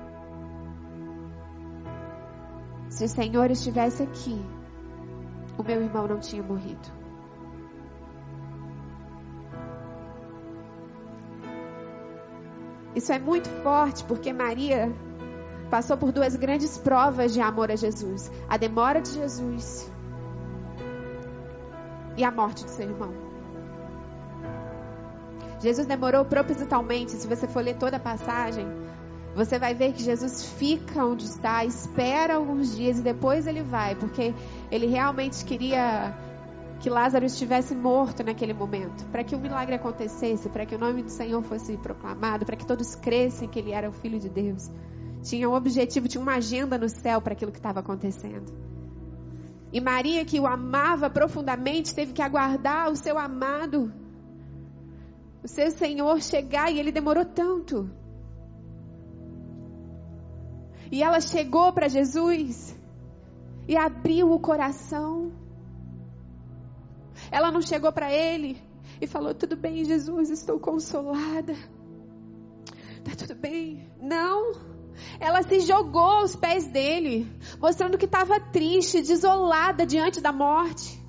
Se o Senhor estivesse aqui, o meu irmão não tinha morrido. Isso é muito forte porque Maria passou por duas grandes provas de amor a Jesus: a demora de Jesus e a morte de seu irmão. Jesus demorou propositalmente, se você for ler toda a passagem, você vai ver que Jesus fica onde está, espera alguns dias e depois ele vai, porque ele realmente queria que Lázaro estivesse morto naquele momento, para que o milagre acontecesse, para que o nome do Senhor fosse proclamado, para que todos crescem que ele era o filho de Deus. Tinha um objetivo, tinha uma agenda no céu para aquilo que estava acontecendo. E Maria, que o amava profundamente, teve que aguardar o seu amado o seu Senhor chegar e ele demorou tanto. E ela chegou para Jesus e abriu o coração. Ela não chegou para ele e falou: Tudo bem, Jesus, estou consolada. Tá tudo bem. Não. Ela se jogou aos pés dele, mostrando que estava triste, desolada diante da morte,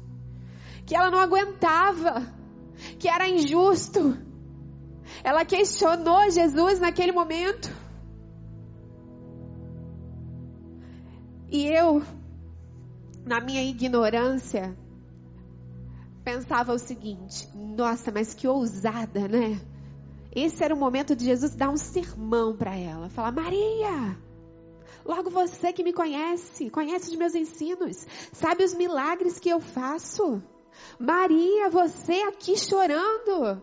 que ela não aguentava, que era injusto, ela questionou Jesus naquele momento. E eu, na minha ignorância, pensava o seguinte: nossa, mas que ousada, né? Esse era o momento de Jesus dar um sermão para ela, falar: Maria, logo você que me conhece, conhece os meus ensinos, sabe os milagres que eu faço. Maria, você aqui chorando.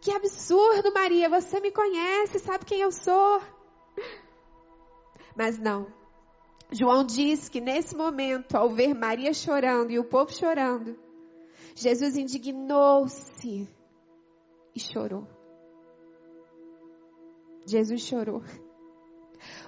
Que absurdo, Maria, você me conhece, sabe quem eu sou. Mas não. João diz que nesse momento, ao ver Maria chorando e o povo chorando, Jesus indignou-se e chorou. Jesus chorou.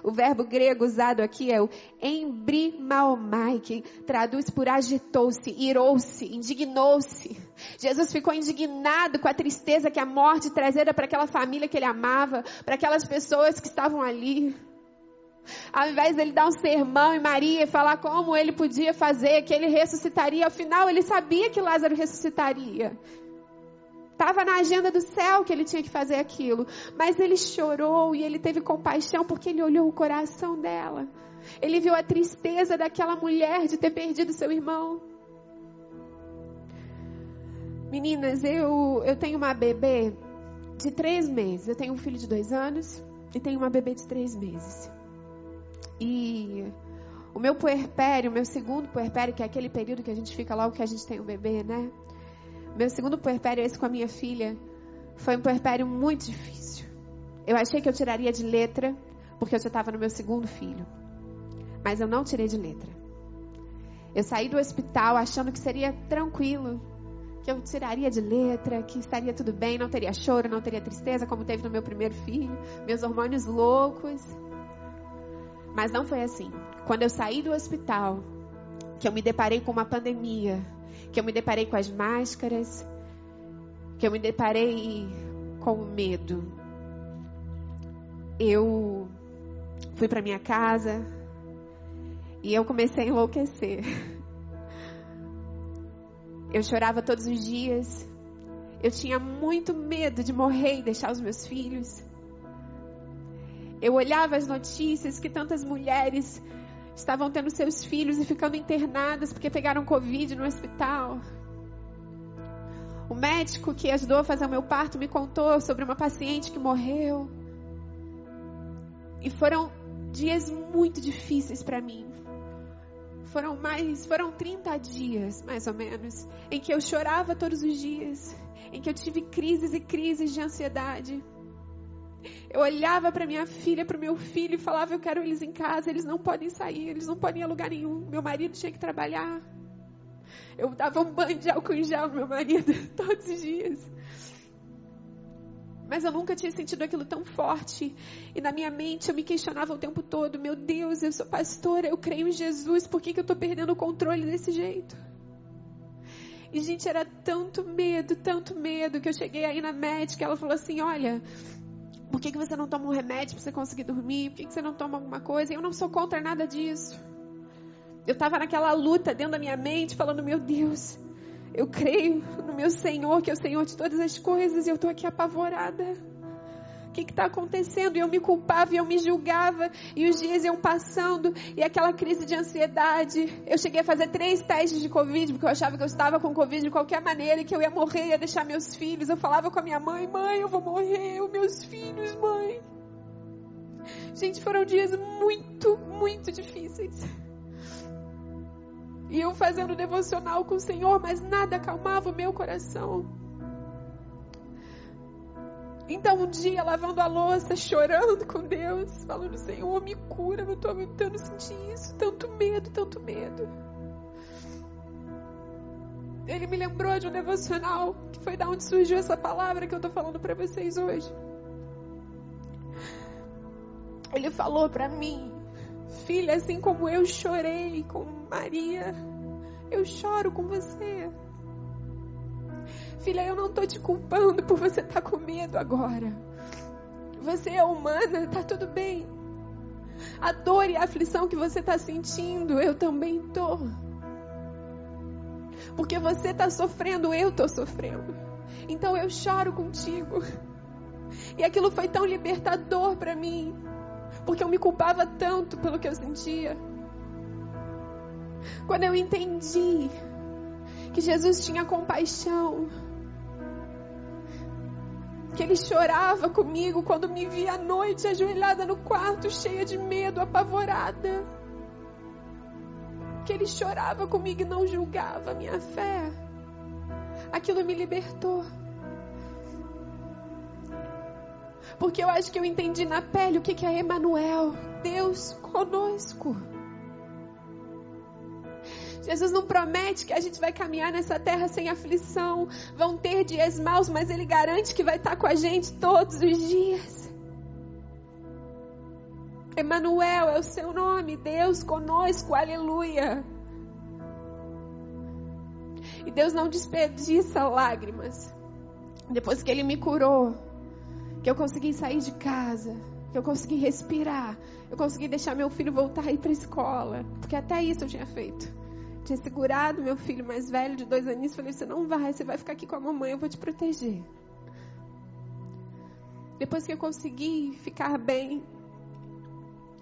O verbo grego usado aqui é o embrimaomai, que traduz por agitou-se, irou-se, indignou-se. Jesus ficou indignado com a tristeza que a morte trazia para aquela família que ele amava, para aquelas pessoas que estavam ali. Ao invés dele dar um sermão em Maria e falar como ele podia fazer, que ele ressuscitaria, ao final ele sabia que Lázaro ressuscitaria. Estava na agenda do céu que ele tinha que fazer aquilo. Mas ele chorou e ele teve compaixão porque ele olhou o coração dela. Ele viu a tristeza daquela mulher de ter perdido seu irmão. Meninas, eu, eu tenho uma bebê de três meses. Eu tenho um filho de dois anos e tenho uma bebê de três meses. E o meu puerpério, o meu segundo puerpério, que é aquele período que a gente fica logo que a gente tem um bebê, né? Meu segundo puerpério, esse com a minha filha, foi um puerpério muito difícil. Eu achei que eu tiraria de letra, porque eu já estava no meu segundo filho. Mas eu não tirei de letra. Eu saí do hospital achando que seria tranquilo, que eu tiraria de letra, que estaria tudo bem, não teria choro, não teria tristeza, como teve no meu primeiro filho, meus hormônios loucos. Mas não foi assim. Quando eu saí do hospital, que eu me deparei com uma pandemia, que eu me deparei com as máscaras, que eu me deparei com o medo. Eu fui para minha casa e eu comecei a enlouquecer. Eu chorava todos os dias. Eu tinha muito medo de morrer e deixar os meus filhos. Eu olhava as notícias que tantas mulheres estavam tendo seus filhos e ficando internadas porque pegaram Covid no hospital. O médico que ajudou a fazer o meu parto me contou sobre uma paciente que morreu. E foram dias muito difíceis para mim. foram mais, foram 30 dias, mais ou menos, em que eu chorava todos os dias, em que eu tive crises e crises de ansiedade. Eu olhava para minha filha, para o meu filho e falava: Eu quero eles em casa, eles não podem sair, eles não podem ir a lugar nenhum. Meu marido tinha que trabalhar. Eu dava um banho de álcool em gel no meu marido todos os dias. Mas eu nunca tinha sentido aquilo tão forte. E na minha mente eu me questionava o tempo todo: Meu Deus, eu sou pastora, eu creio em Jesus, por que, que eu estou perdendo o controle desse jeito? E, gente, era tanto medo, tanto medo, que eu cheguei aí na médica, ela falou assim: Olha, por que, que você não toma um remédio para você conseguir dormir? Por que, que você não toma alguma coisa? Eu não sou contra nada disso. Eu estava naquela luta dentro da minha mente, falando: Meu Deus, eu creio no meu Senhor, que é o Senhor de todas as coisas, e eu estou aqui apavorada. O que está acontecendo? E eu me culpava e eu me julgava, e os dias iam passando, e aquela crise de ansiedade. Eu cheguei a fazer três testes de Covid, porque eu achava que eu estava com Covid de qualquer maneira, e que eu ia morrer, ia deixar meus filhos. Eu falava com a minha mãe: mãe, eu vou morrer, os meus filhos, mãe. Gente, foram dias muito, muito difíceis. E eu fazendo devocional com o Senhor, mas nada acalmava o meu coração. Então um dia lavando a louça, chorando com Deus, falando, Senhor, me cura, não estou aguentando sentir isso, tanto medo, tanto medo. Ele me lembrou de um devocional, que foi da onde surgiu essa palavra que eu estou falando para vocês hoje. Ele falou para mim, filha, assim como eu chorei com Maria, eu choro com você. Filha, eu não estou te culpando por você estar tá com medo agora. Você é humana, tá tudo bem. A dor e a aflição que você está sentindo, eu também estou. Porque você está sofrendo, eu estou sofrendo. Então eu choro contigo. E aquilo foi tão libertador para mim. Porque eu me culpava tanto pelo que eu sentia. Quando eu entendi que Jesus tinha compaixão que ele chorava comigo quando me via à noite ajoelhada no quarto, cheia de medo, apavorada. Que ele chorava comigo e não julgava a minha fé. Aquilo me libertou. Porque eu acho que eu entendi na pele o que é Emanuel, Deus conosco. Jesus não promete que a gente vai caminhar nessa terra sem aflição. Vão ter dias maus, mas Ele garante que vai estar com a gente todos os dias. Emanuel é o seu nome, Deus conosco, aleluia. E Deus não desperdiça lágrimas. Depois que Ele me curou, que eu consegui sair de casa, que eu consegui respirar, eu consegui deixar meu filho voltar a ir para a escola, porque até isso eu tinha feito tinha segurado meu filho mais velho, de dois aninhos, falei: Você não vai, você vai ficar aqui com a mamãe, eu vou te proteger. Depois que eu consegui ficar bem,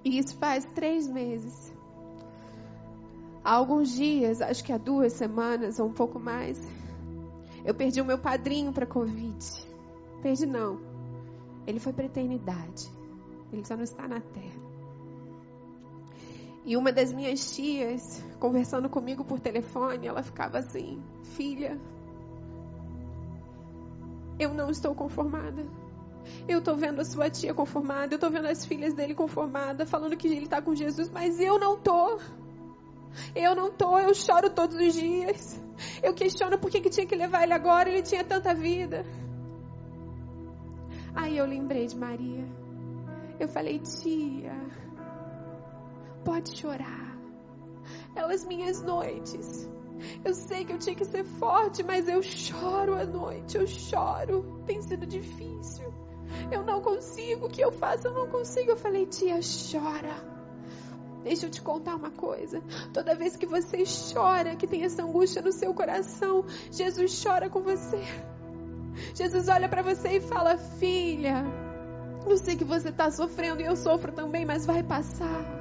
e isso faz três meses. Há alguns dias, acho que há duas semanas ou um pouco mais, eu perdi o meu padrinho para Covid. Perdi não. Ele foi para eternidade. Ele só não está na terra. E uma das minhas tias, conversando comigo por telefone, ela ficava assim: Filha, eu não estou conformada. Eu estou vendo a sua tia conformada, eu estou vendo as filhas dele conformadas, falando que ele está com Jesus, mas eu não estou. Eu não estou, eu choro todos os dias. Eu questiono por que, que tinha que levar ele agora, ele tinha tanta vida. Aí eu lembrei de Maria. Eu falei, tia, Pode chorar. Elas minhas noites. Eu sei que eu tinha que ser forte, mas eu choro à noite, eu choro. Tem sido difícil. Eu não consigo, o que eu faço? Eu não consigo. Eu falei, tia, chora. Deixa eu te contar uma coisa. Toda vez que você chora, que tem essa angústia no seu coração, Jesus chora com você. Jesus olha para você e fala: Filha, eu sei que você está sofrendo e eu sofro também, mas vai passar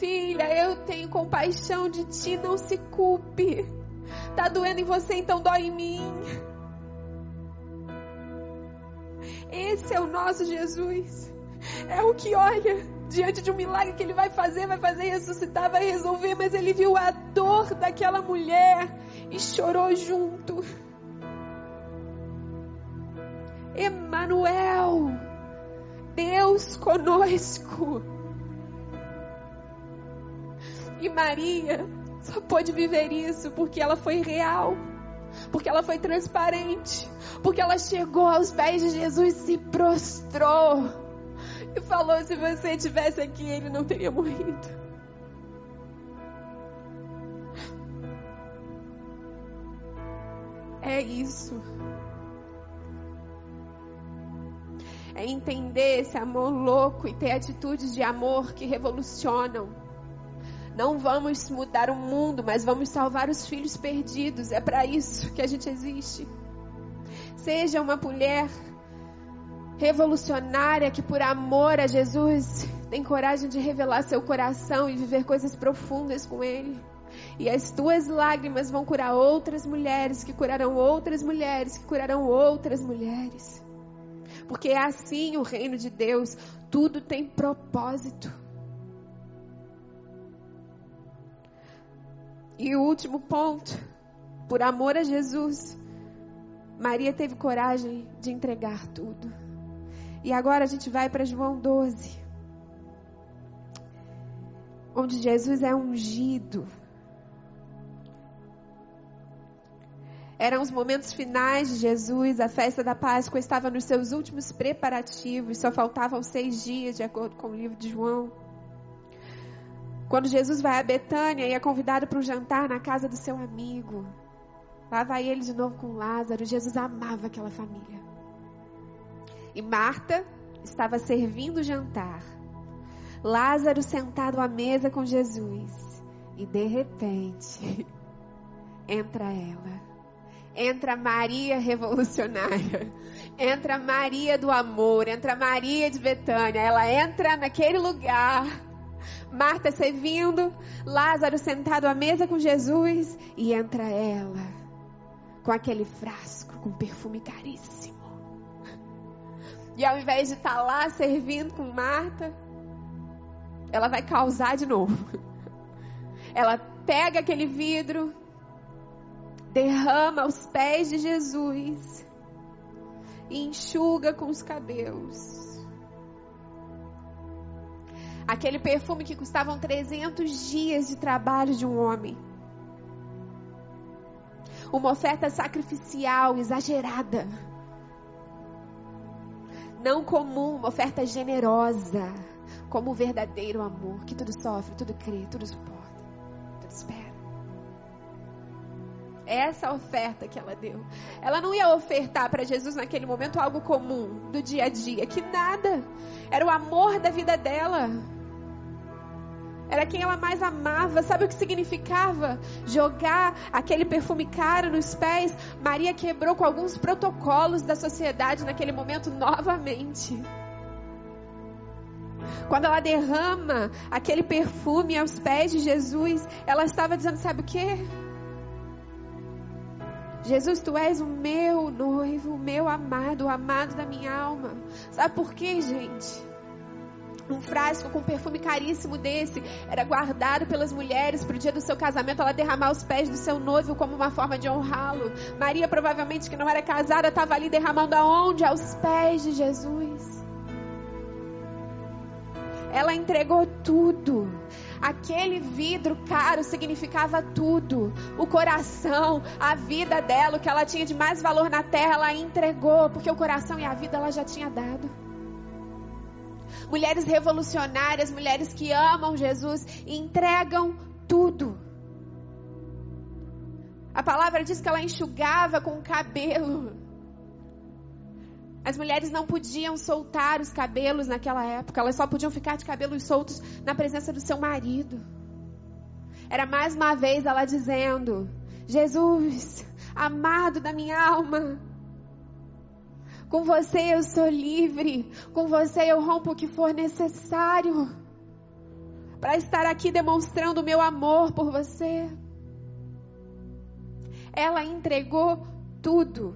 filha, eu tenho compaixão de ti, não se culpe. Tá doendo em você, então dói em mim. Esse é o nosso Jesus. É o que olha diante de um milagre que ele vai fazer, vai fazer ressuscitar, vai resolver, mas ele viu a dor daquela mulher e chorou junto. Emanuel, Deus conosco. E Maria só pôde viver isso porque ela foi real, porque ela foi transparente, porque ela chegou aos pés de Jesus se prostrou e falou: se você estivesse aqui, ele não teria morrido. É isso. É entender esse amor louco e ter atitudes de amor que revolucionam. Não vamos mudar o mundo, mas vamos salvar os filhos perdidos. É para isso que a gente existe. Seja uma mulher revolucionária que, por amor a Jesus, tem coragem de revelar seu coração e viver coisas profundas com Ele. E as tuas lágrimas vão curar outras mulheres, que curarão outras mulheres, que curarão outras mulheres. Porque é assim o reino de Deus, tudo tem propósito. E o último ponto, por amor a Jesus, Maria teve coragem de entregar tudo. E agora a gente vai para João 12, onde Jesus é ungido. Eram os momentos finais de Jesus, a festa da Páscoa estava nos seus últimos preparativos, só faltavam seis dias, de acordo com o livro de João. Quando Jesus vai a Betânia e é convidado para um jantar na casa do seu amigo, lá vai ele de novo com Lázaro. Jesus amava aquela família. E Marta estava servindo o jantar. Lázaro sentado à mesa com Jesus. E de repente, entra ela. Entra Maria revolucionária. Entra Maria do amor. Entra Maria de Betânia. Ela entra naquele lugar Marta servindo, Lázaro sentado à mesa com Jesus e entra ela com aquele frasco com perfume caríssimo. E ao invés de estar tá lá servindo com Marta, ela vai causar de novo. Ela pega aquele vidro, derrama aos pés de Jesus e enxuga com os cabelos. Aquele perfume que custavam 300 dias de trabalho de um homem. Uma oferta sacrificial exagerada. Não comum, uma oferta generosa. Como o verdadeiro amor, que tudo sofre, tudo crê, tudo suporta, tudo espera. Essa oferta que ela deu. Ela não ia ofertar para Jesus naquele momento algo comum do dia a dia, que nada. Era o amor da vida dela. Era quem ela mais amava. Sabe o que significava? Jogar aquele perfume caro nos pés. Maria quebrou com alguns protocolos da sociedade naquele momento novamente. Quando ela derrama aquele perfume aos pés de Jesus, ela estava dizendo: Sabe o que? Jesus, tu és o meu noivo, o meu amado, o amado da minha alma. Sabe por quê, gente? um frasco com perfume caríssimo desse era guardado pelas mulheres para o dia do seu casamento, ela derramar os pés do seu noivo como uma forma de honrá-lo. Maria, provavelmente que não era casada, estava ali derramando aonde? Aos pés de Jesus. Ela entregou tudo. Aquele vidro caro significava tudo. O coração, a vida dela, o que ela tinha de mais valor na terra, ela entregou, porque o coração e a vida ela já tinha dado mulheres revolucionárias, mulheres que amam Jesus entregam tudo. A palavra diz que ela enxugava com o cabelo. As mulheres não podiam soltar os cabelos naquela época, elas só podiam ficar de cabelos soltos na presença do seu marido. Era mais uma vez ela dizendo: Jesus, amado da minha alma, com você eu sou livre. Com você eu rompo o que for necessário. Para estar aqui demonstrando o meu amor por você. Ela entregou tudo.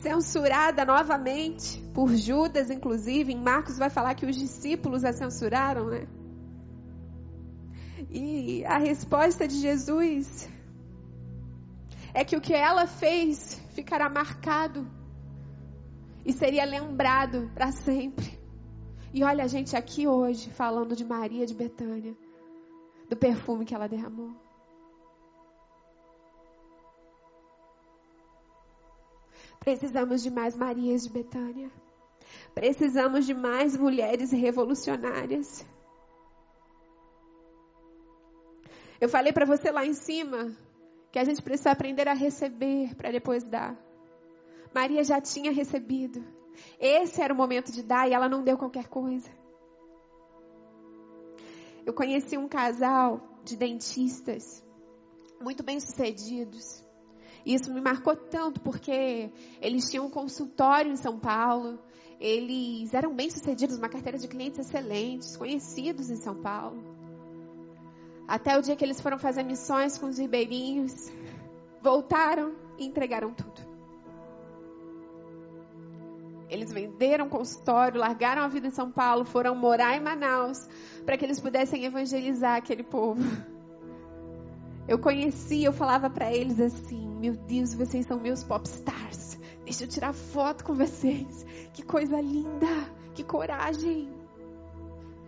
Censurada novamente por Judas, inclusive. Em Marcos vai falar que os discípulos a censuraram, né? E a resposta de Jesus é que o que ela fez ficará marcado e seria lembrado para sempre. E olha a gente aqui hoje falando de Maria de Betânia, do perfume que ela derramou. Precisamos de mais Marias de Betânia. Precisamos de mais mulheres revolucionárias. Eu falei para você lá em cima que a gente precisa aprender a receber para depois dar. Maria já tinha recebido. Esse era o momento de dar e ela não deu qualquer coisa. Eu conheci um casal de dentistas muito bem Isso me marcou tanto porque eles tinham um consultório em São Paulo, eles eram bem sucedidos, uma carteira de clientes excelentes, conhecidos em São Paulo. Até o dia que eles foram fazer missões com os ribeirinhos, voltaram e entregaram tudo. Eles venderam o consultório, largaram a vida em São Paulo, foram morar em Manaus para que eles pudessem evangelizar aquele povo. Eu conhecia, eu falava para eles assim: Meu Deus, vocês são meus popstars. Deixa eu tirar foto com vocês. Que coisa linda, que coragem.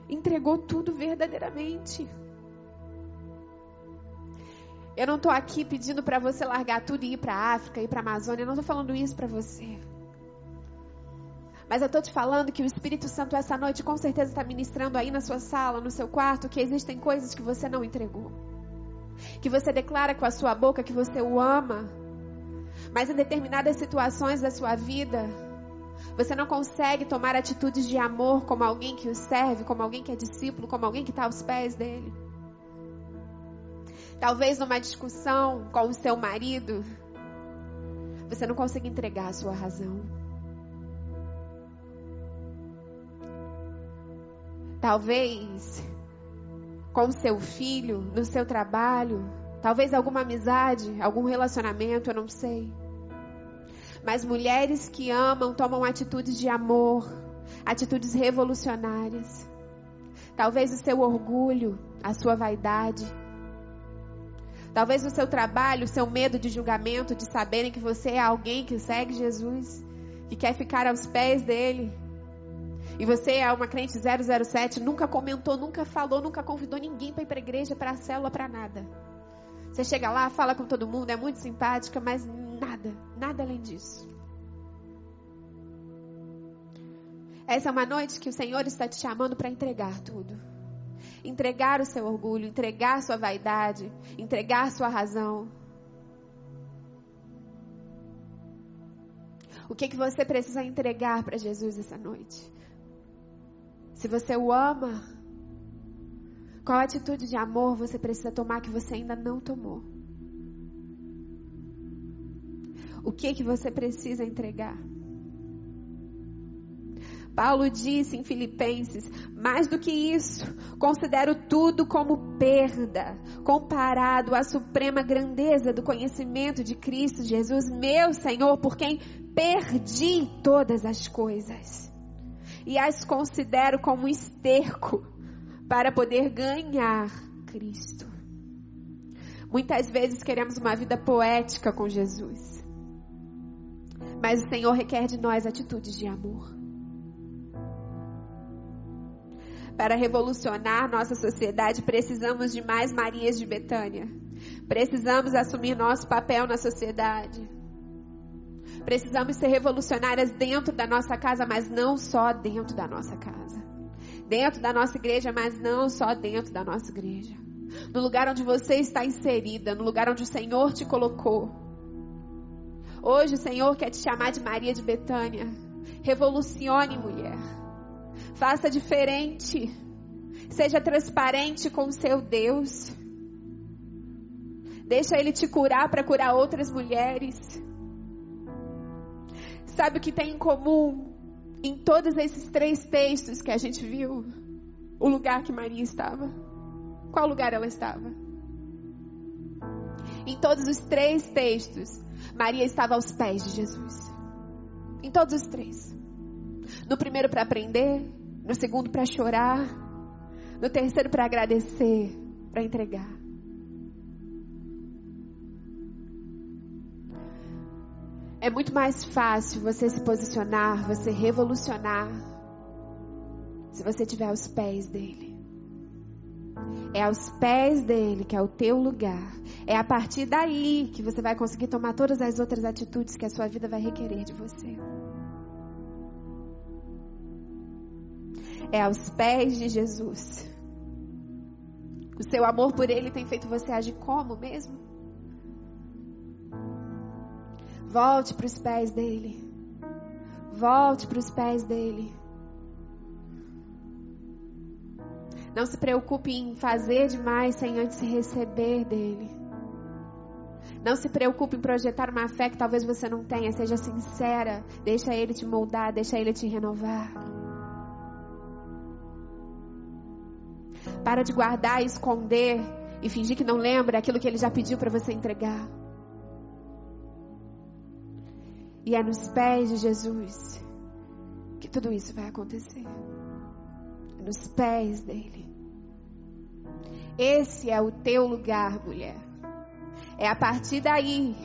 Entregou tudo verdadeiramente. Eu não estou aqui pedindo para você largar tudo e ir para a África, ir para a Amazônia. Eu não estou falando isso para você. Mas eu estou te falando que o Espírito Santo essa noite com certeza está ministrando aí na sua sala, no seu quarto, que existem coisas que você não entregou. Que você declara com a sua boca que você o ama. Mas em determinadas situações da sua vida, você não consegue tomar atitudes de amor como alguém que o serve, como alguém que é discípulo, como alguém que está aos pés dele. Talvez numa discussão com o seu marido, você não consiga entregar a sua razão. Talvez com seu filho, no seu trabalho, talvez alguma amizade, algum relacionamento, eu não sei. Mas mulheres que amam tomam atitudes de amor, atitudes revolucionárias. Talvez o seu orgulho, a sua vaidade. Talvez o seu trabalho, o seu medo de julgamento, de saberem que você é alguém que segue Jesus, que quer ficar aos pés dele. E você é uma crente 007, nunca comentou, nunca falou, nunca convidou ninguém para ir para a igreja, para a célula, para nada. Você chega lá, fala com todo mundo, é muito simpática, mas nada, nada além disso. Essa é uma noite que o Senhor está te chamando para entregar tudo. Entregar o seu orgulho, entregar sua vaidade, entregar sua razão. O que, que você precisa entregar para Jesus essa noite? Se você o ama, qual atitude de amor você precisa tomar que você ainda não tomou? O que que você precisa entregar? Paulo disse em Filipenses: mais do que isso, considero tudo como perda, comparado à suprema grandeza do conhecimento de Cristo Jesus, meu Senhor, por quem perdi todas as coisas e as considero como esterco para poder ganhar Cristo. Muitas vezes queremos uma vida poética com Jesus, mas o Senhor requer de nós atitudes de amor. Para revolucionar nossa sociedade, precisamos de mais Marias de Betânia. Precisamos assumir nosso papel na sociedade. Precisamos ser revolucionárias dentro da nossa casa, mas não só dentro da nossa casa. Dentro da nossa igreja, mas não só dentro da nossa igreja. No lugar onde você está inserida, no lugar onde o Senhor te colocou. Hoje o Senhor quer te chamar de Maria de Betânia. Revolucione, mulher. Faça diferente. Seja transparente com o seu Deus. Deixa Ele te curar para curar outras mulheres. Sabe o que tem em comum em todos esses três textos que a gente viu? O lugar que Maria estava. Qual lugar ela estava? Em todos os três textos, Maria estava aos pés de Jesus. Em todos os três. No primeiro para aprender, no segundo para chorar, no terceiro para agradecer, para entregar. É muito mais fácil você se posicionar, você revolucionar, se você tiver aos pés dele. É aos pés dele que é o teu lugar. É a partir daí que você vai conseguir tomar todas as outras atitudes que a sua vida vai requerer de você. É aos pés de Jesus. O seu amor por ele tem feito você agir como mesmo? Volte para os pés dele. Volte para os pés dele. Não se preocupe em fazer demais sem antes receber dele. Não se preocupe em projetar uma fé que talvez você não tenha. Seja sincera. Deixa ele te moldar, deixa ele te renovar. Para de guardar e esconder e fingir que não lembra aquilo que ele já pediu para você entregar. E é nos pés de Jesus que tudo isso vai acontecer. É nos pés dele. Esse é o teu lugar, mulher. É a partir daí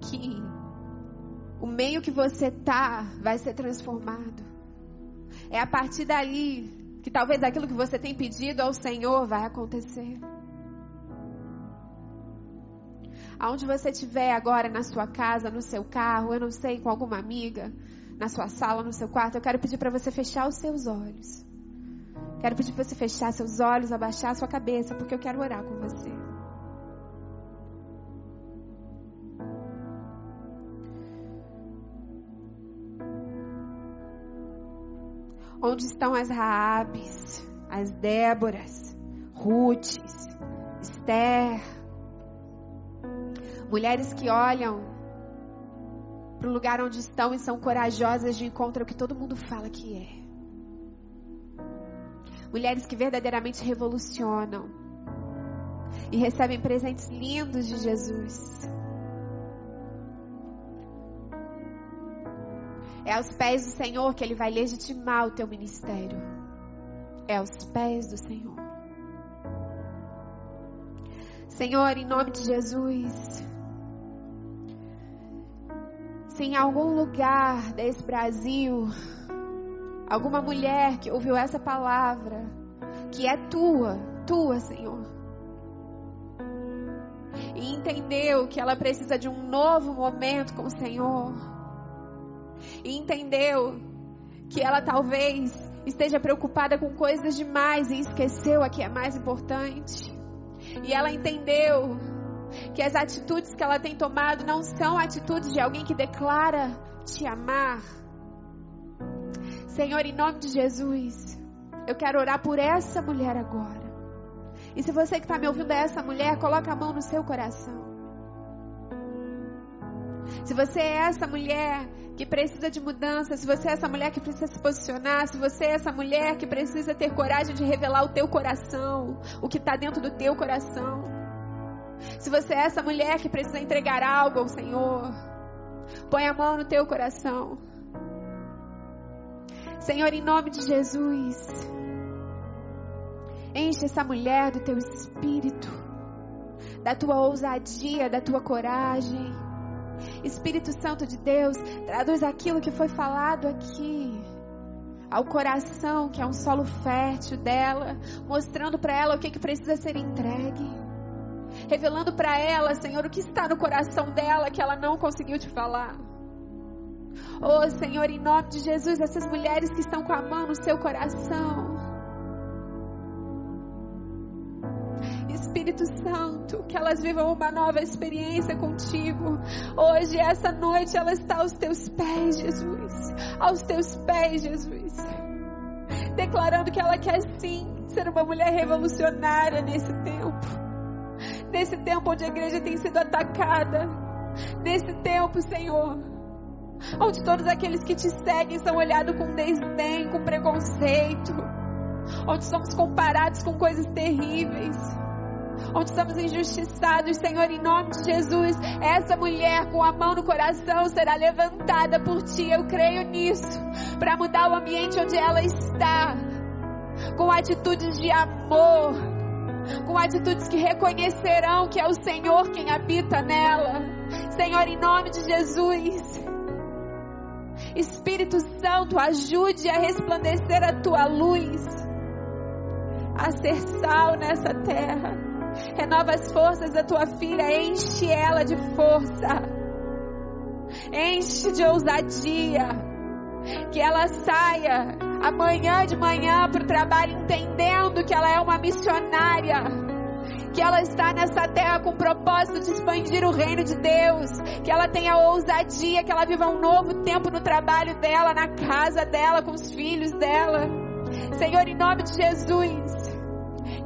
que o meio que você tá vai ser transformado. É a partir dali que talvez aquilo que você tem pedido ao Senhor vai acontecer. Aonde você estiver agora, na sua casa, no seu carro, eu não sei, com alguma amiga, na sua sala, no seu quarto, eu quero pedir para você fechar os seus olhos. Quero pedir para você fechar seus olhos, abaixar sua cabeça, porque eu quero orar com você. Onde estão as Raabes, as Déboras, Rutes, Esther, mulheres que olham para o lugar onde estão e são corajosas de encontrar o que todo mundo fala que é. Mulheres que verdadeiramente revolucionam e recebem presentes lindos de Jesus. É aos pés do Senhor que Ele vai legitimar o teu ministério. É aos pés do Senhor. Senhor, em nome de Jesus. Se em algum lugar desse Brasil, alguma mulher que ouviu essa palavra, que é tua, tua, Senhor, e entendeu que ela precisa de um novo momento com o Senhor, e entendeu que ela talvez esteja preocupada com coisas demais e esqueceu a que é mais importante, e ela entendeu que as atitudes que ela tem tomado não são atitudes de alguém que declara te amar. Senhor, em nome de Jesus, eu quero orar por essa mulher agora. E se você que está me ouvindo é essa mulher, coloca a mão no seu coração. Se você é essa mulher que precisa de mudança, se você é essa mulher que precisa se posicionar, se você é essa mulher que precisa ter coragem de revelar o teu coração, o que está dentro do teu coração. Se você é essa mulher que precisa entregar algo ao Senhor, põe a mão no teu coração. Senhor, em nome de Jesus, enche essa mulher do teu espírito, da tua ousadia, da tua coragem. Espírito Santo de Deus, traduz aquilo que foi falado aqui ao coração, que é um solo fértil dela, mostrando para ela o que, que precisa ser entregue. Revelando para ela, Senhor, o que está no coração dela que ela não conseguiu te falar. Oh, Senhor, em nome de Jesus, essas mulheres que estão com a mão no seu coração. Espírito Santo, que elas vivam uma nova experiência contigo. Hoje, essa noite, ela está aos teus pés, Jesus. Aos teus pés, Jesus. Declarando que ela quer sim ser uma mulher revolucionária nesse tempo. Nesse tempo onde a igreja tem sido atacada. Nesse tempo, Senhor, onde todos aqueles que te seguem são olhados com desdém, com preconceito, onde somos comparados com coisas terríveis, onde somos injustiçados, Senhor, em nome de Jesus, essa mulher com a mão no coração será levantada por Ti. Eu creio nisso, para mudar o ambiente onde ela está, com atitudes de amor, com atitudes que reconhecerão que é o Senhor quem habita nela. Senhor, em nome de Jesus. Espírito Santo, ajude a resplandecer a tua luz, a ser sal nessa terra. Renova as forças da tua filha, enche ela de força, enche de ousadia, que ela saia amanhã de manhã para o trabalho entendendo que ela é uma missionária que ela está nessa terra com o propósito de expandir o reino de Deus, que ela tenha ousadia, que ela viva um novo tempo no trabalho dela, na casa dela, com os filhos dela. Senhor, em nome de Jesus,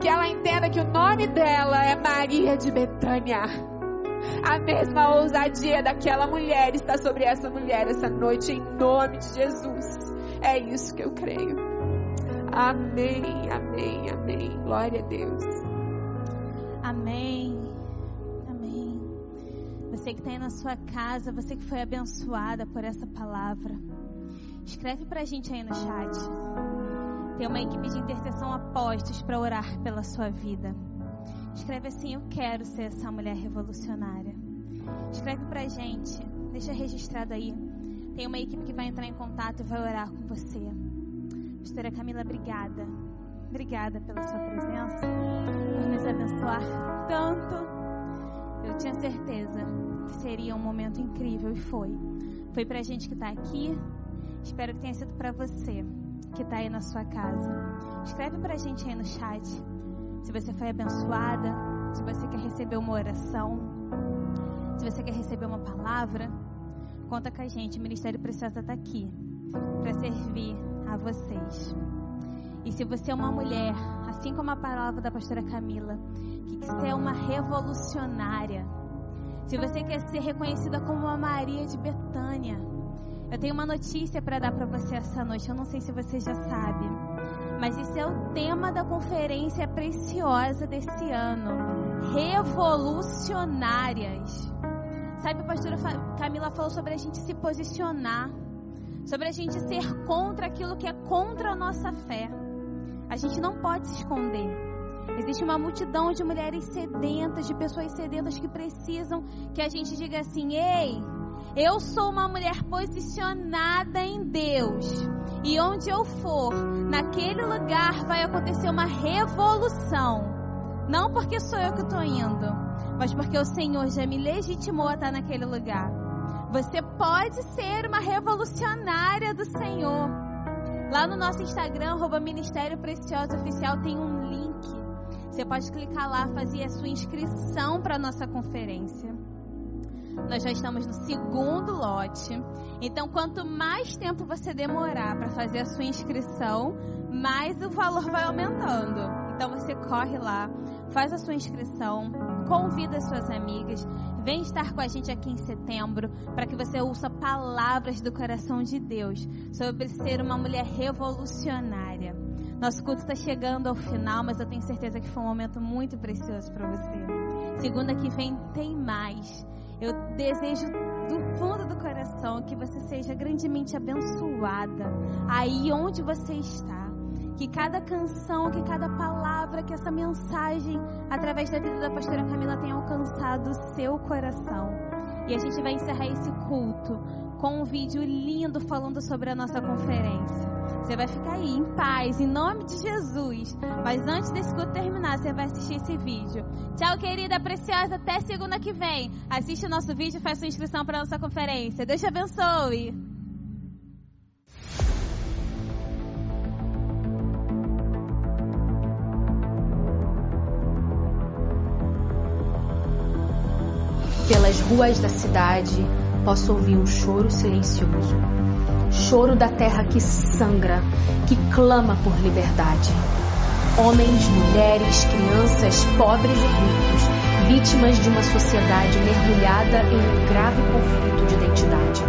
que ela entenda que o nome dela é Maria de Betânia. A mesma ousadia daquela mulher está sobre essa mulher essa noite, em nome de Jesus. É isso que eu creio. Amém, amém, amém. Glória a Deus. Amém. Amém. Você que está aí na sua casa, você que foi abençoada por essa palavra, escreve para a gente aí no chat. Tem uma equipe de intercessão apostos para orar pela sua vida. Escreve assim: Eu quero ser essa mulher revolucionária. Escreve para a gente, deixa registrado aí. Tem uma equipe que vai entrar em contato e vai orar com você. Pastora Camila, obrigada. Obrigada pela sua presença, por nos abençoar tanto. Eu tinha certeza que seria um momento incrível e foi. Foi para a gente que está aqui. Espero que tenha sido para você que está aí na sua casa. Escreve para a gente aí no chat se você foi abençoada, se você quer receber uma oração, se você quer receber uma palavra. Conta com a gente. O Ministério Preciosa está aqui para servir a vocês. E se você é uma mulher, assim como a palavra da pastora Camila, que quer ser uma revolucionária, se você quer ser reconhecida como uma Maria de Betânia, eu tenho uma notícia para dar para você essa noite. Eu não sei se você já sabe, mas esse é o tema da conferência preciosa desse ano: revolucionárias. Sabe, a pastora Camila falou sobre a gente se posicionar, sobre a gente ser contra aquilo que é contra a nossa fé. A gente não pode se esconder. Existe uma multidão de mulheres sedentas, de pessoas sedentas que precisam que a gente diga assim: ei, eu sou uma mulher posicionada em Deus. E onde eu for, naquele lugar vai acontecer uma revolução. Não porque sou eu que estou indo, mas porque o Senhor já me legitimou a estar naquele lugar. Você pode ser uma revolucionária do Senhor. Lá no nosso Instagram, arroba Ministério Precioso Oficial, tem um link. Você pode clicar lá, fazer a sua inscrição para a nossa conferência. Nós já estamos no segundo lote. Então, quanto mais tempo você demorar para fazer a sua inscrição, mais o valor vai aumentando. Então, você corre lá, faz a sua inscrição, convida suas amigas, Vem estar com a gente aqui em setembro para que você ouça palavras do coração de Deus sobre ser uma mulher revolucionária. Nosso culto está chegando ao final, mas eu tenho certeza que foi um momento muito precioso para você. Segunda que vem tem mais. Eu desejo do fundo do coração que você seja grandemente abençoada aí onde você está que cada canção, que cada palavra, que essa mensagem, através da vida da pastora Camila, tenha alcançado o seu coração. E a gente vai encerrar esse culto com um vídeo lindo falando sobre a nossa conferência. Você vai ficar aí em paz, em nome de Jesus. Mas antes desse culto terminar, você vai assistir esse vídeo. Tchau, querida preciosa. Até segunda que vem. Assiste o nosso vídeo e faz sua inscrição para a nossa conferência. Deus te abençoe. Pelas ruas da cidade posso ouvir um choro silencioso. Choro da terra que sangra, que clama por liberdade. Homens, mulheres, crianças, pobres e ricos, vítimas de uma sociedade mergulhada em um grave conflito de identidade.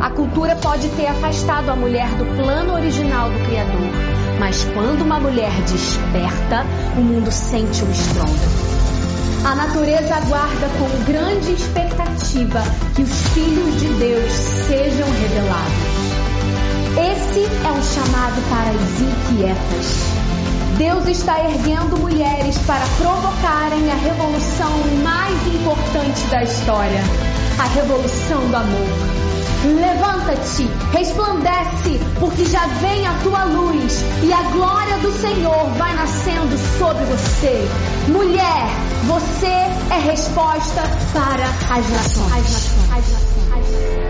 A cultura pode ter afastado a mulher do plano original do Criador, mas quando uma mulher desperta, o mundo sente um estrondo. A natureza aguarda com grande expectativa que os filhos de Deus sejam revelados. Esse é um chamado para as inquietas. Deus está erguendo mulheres para provocarem a revolução mais importante da história a revolução do amor. Levanta-te, resplandece, porque já vem a tua luz e a glória do Senhor vai nascendo sobre você. Mulher, você é resposta para as nações. As nações. As nações.